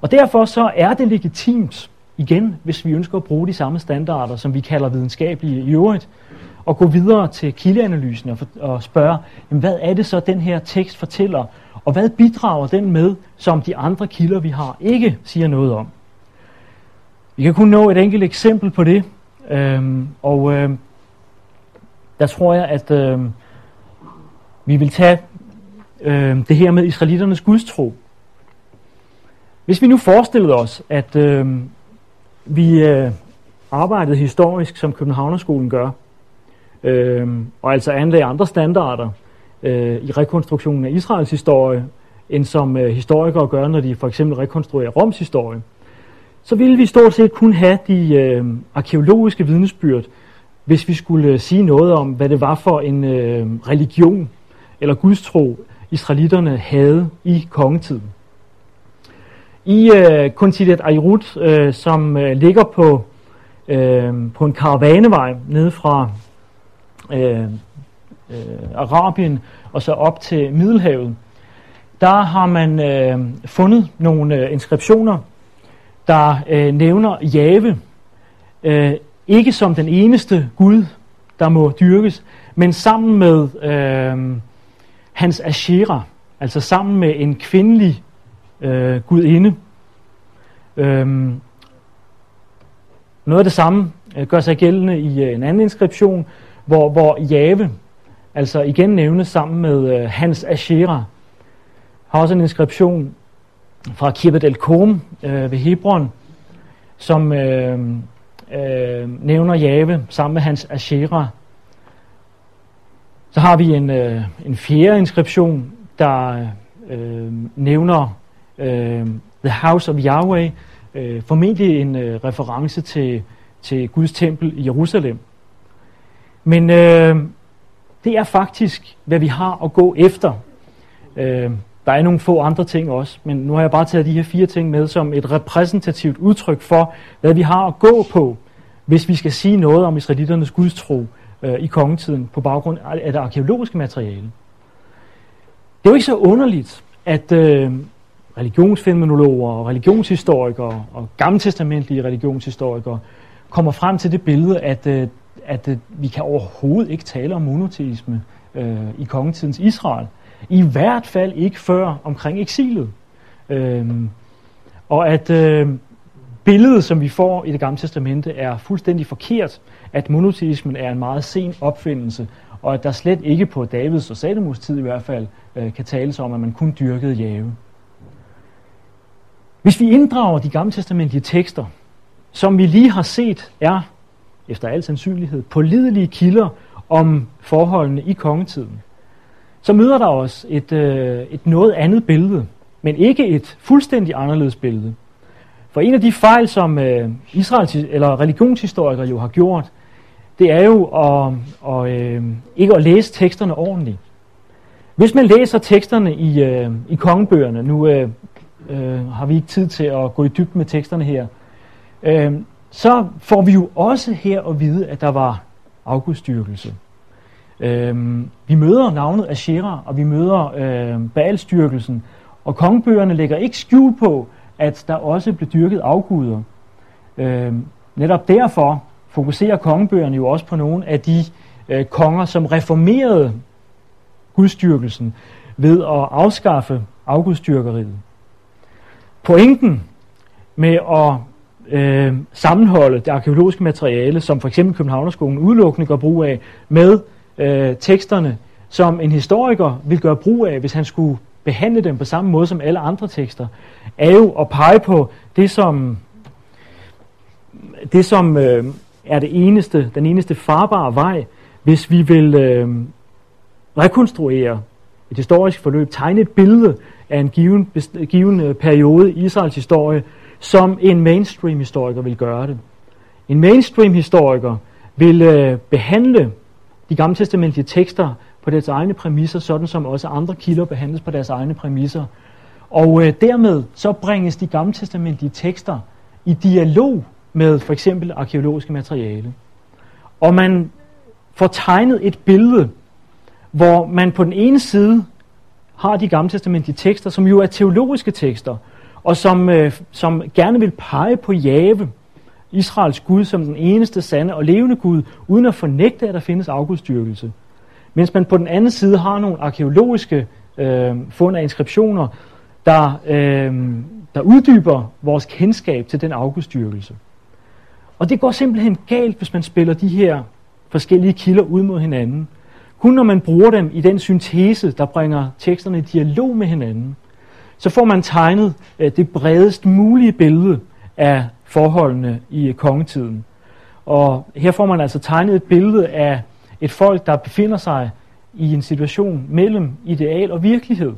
Og derfor så er det legitimt, igen, hvis vi ønsker at bruge de samme standarder, som vi kalder videnskabelige i øvrigt, og gå videre til kildeanalysen og, for, og spørge, jamen, hvad er det så, den her tekst fortæller, og hvad bidrager den med, som de andre kilder, vi har, ikke siger noget om? Vi kan kun nå et enkelt eksempel på det, øhm, og øhm, der tror jeg, at øhm, vi vil tage øhm, det her med israeliternes gudstro. Hvis vi nu forestillede os, at øhm, vi øh, arbejdede historisk, som Københavnerskolen gør, øh, og altså anlagde andre standarder øh, i rekonstruktionen af Israels historie, end som øh, historikere gør, når de for eksempel rekonstruerer Roms historie, så ville vi stort set kun have de øh, arkeologiske vidnesbyrd, hvis vi skulle øh, sige noget om, hvad det var for en øh, religion eller gudstro, israelitterne havde i kongetiden. I øh, Kontidet Ayrut, øh, som øh, ligger på, øh, på en karavanevej nede fra øh, øh, Arabien og så op til Middelhavet, der har man øh, fundet nogle øh, inskriptioner, der øh, nævner Jave, øh, ikke som den eneste Gud, der må dyrkes, men sammen med øh, hans Ashera, altså sammen med en kvindelig øh, gudinde. Øh, noget af det samme øh, gør sig gældende i øh, en anden inskription, hvor, hvor Jave, altså igen nævnes sammen med øh, Hans Ashera, har også en inskription fra Kirbet el Kom øh, ved Hebron, som øh, øh, nævner Jave sammen med hans Ashera. Så har vi en, øh, en fjerde inskription, der øh, nævner øh, The House of Yahweh, øh, formentlig en øh, reference til, til Guds tempel i Jerusalem. Men øh, det er faktisk, hvad vi har at gå efter. Øh, der er nogle få andre ting også, men nu har jeg bare taget de her fire ting med som et repræsentativt udtryk for, hvad vi har at gå på, hvis vi skal sige noget om israelitternes gudstro øh, i kongetiden på baggrund af det arkeologiske materiale. Det er jo ikke så underligt, at øh, religionsfenomenologer og religionshistorikere og gammeltestamentlige religionshistorikere kommer frem til det billede, at, øh, at øh, vi kan overhovedet ikke tale om monoteisme øh, i kongetidens Israel. I hvert fald ikke før omkring eksilet. Øh, og at øh, billedet, som vi får i det gamle testamente, er fuldstændig forkert, at monoteismen er en meget sen opfindelse, og at der slet ikke på Davids og Salomos tid i hvert fald øh, kan tales om, at man kun dyrkede jave. Hvis vi inddrager de gamle testamentlige tekster, som vi lige har set er, efter al sandsynlighed, pålidelige kilder om forholdene i kongetiden, så møder der os et, øh, et noget andet billede, men ikke et fuldstændig anderledes billede. For en af de fejl, som øh, Israels eller religionshistorikere jo har gjort, det er jo at, og, øh, ikke at læse teksterne ordentligt. Hvis man læser teksterne i, øh, i kongebøgerne, nu øh, øh, har vi ikke tid til at gå i dybden med teksterne her, øh, så får vi jo også her at vide, at der var afgudstyrkelse. Øhm, vi møder navnet Asherah, og vi møder øhm, Baalstyrkelsen, og kongebøgerne lægger ikke skjul på, at der også blev dyrket afguder. Øhm, netop derfor fokuserer kongebøgerne jo også på nogle af de øh, konger, som reformerede gudstyrkelsen ved at afskaffe afgudstyrkeriet. Pointen med at øh, sammenholde det arkeologiske materiale, som for eksempel Københavnerskolen udelukkende gør brug af, med øh, teksterne, som en historiker vil gøre brug af, hvis han skulle behandle dem på samme måde som alle andre tekster, er jo at pege på det, som, det, som øh, er det eneste, den eneste farbare vej, hvis vi vil øh, rekonstruere et historisk forløb, tegne et billede af en given, given øh, periode i Israels historie, som en mainstream-historiker vil gøre det. En mainstream-historiker vil øh, behandle de gamle testamentlige tekster på deres egne præmisser, sådan som også andre kilder behandles på deres egne præmisser. Og øh, dermed så bringes de gamle testamentlige tekster i dialog med for eksempel arkeologiske materiale. Og man får tegnet et billede, hvor man på den ene side har de gamle testamentlige tekster, som jo er teologiske tekster, og som, øh, som gerne vil pege på Jave, Israels Gud, som den eneste sande og levende Gud, uden at fornægte, at der findes afgudstyrkelse. Mens man på den anden side har nogle arkeologiske øh, fund af inskriptioner, der, øh, der uddyber vores kendskab til den afgudstyrkelse. Og det går simpelthen galt, hvis man spiller de her forskellige kilder ud mod hinanden. Kun når man bruger dem i den syntese, der bringer teksterne i dialog med hinanden, så får man tegnet øh, det bredest mulige billede af forholdene i øh, kongetiden. Og her får man altså tegnet et billede af et folk, der befinder sig i en situation mellem ideal og virkelighed.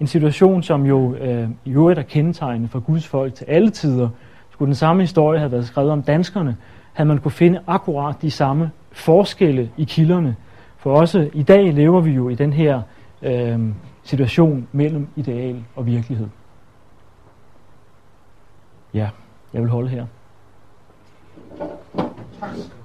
En situation, som jo øh, i øvrigt er kendetegnende for Guds folk til alle tider. Skulle den samme historie have været skrevet om danskerne, havde man kunne finde akkurat de samme forskelle i kilderne. For også i dag lever vi jo i den her øh, situation mellem ideal og virkelighed. Ja, jeg vil holde her. Tak.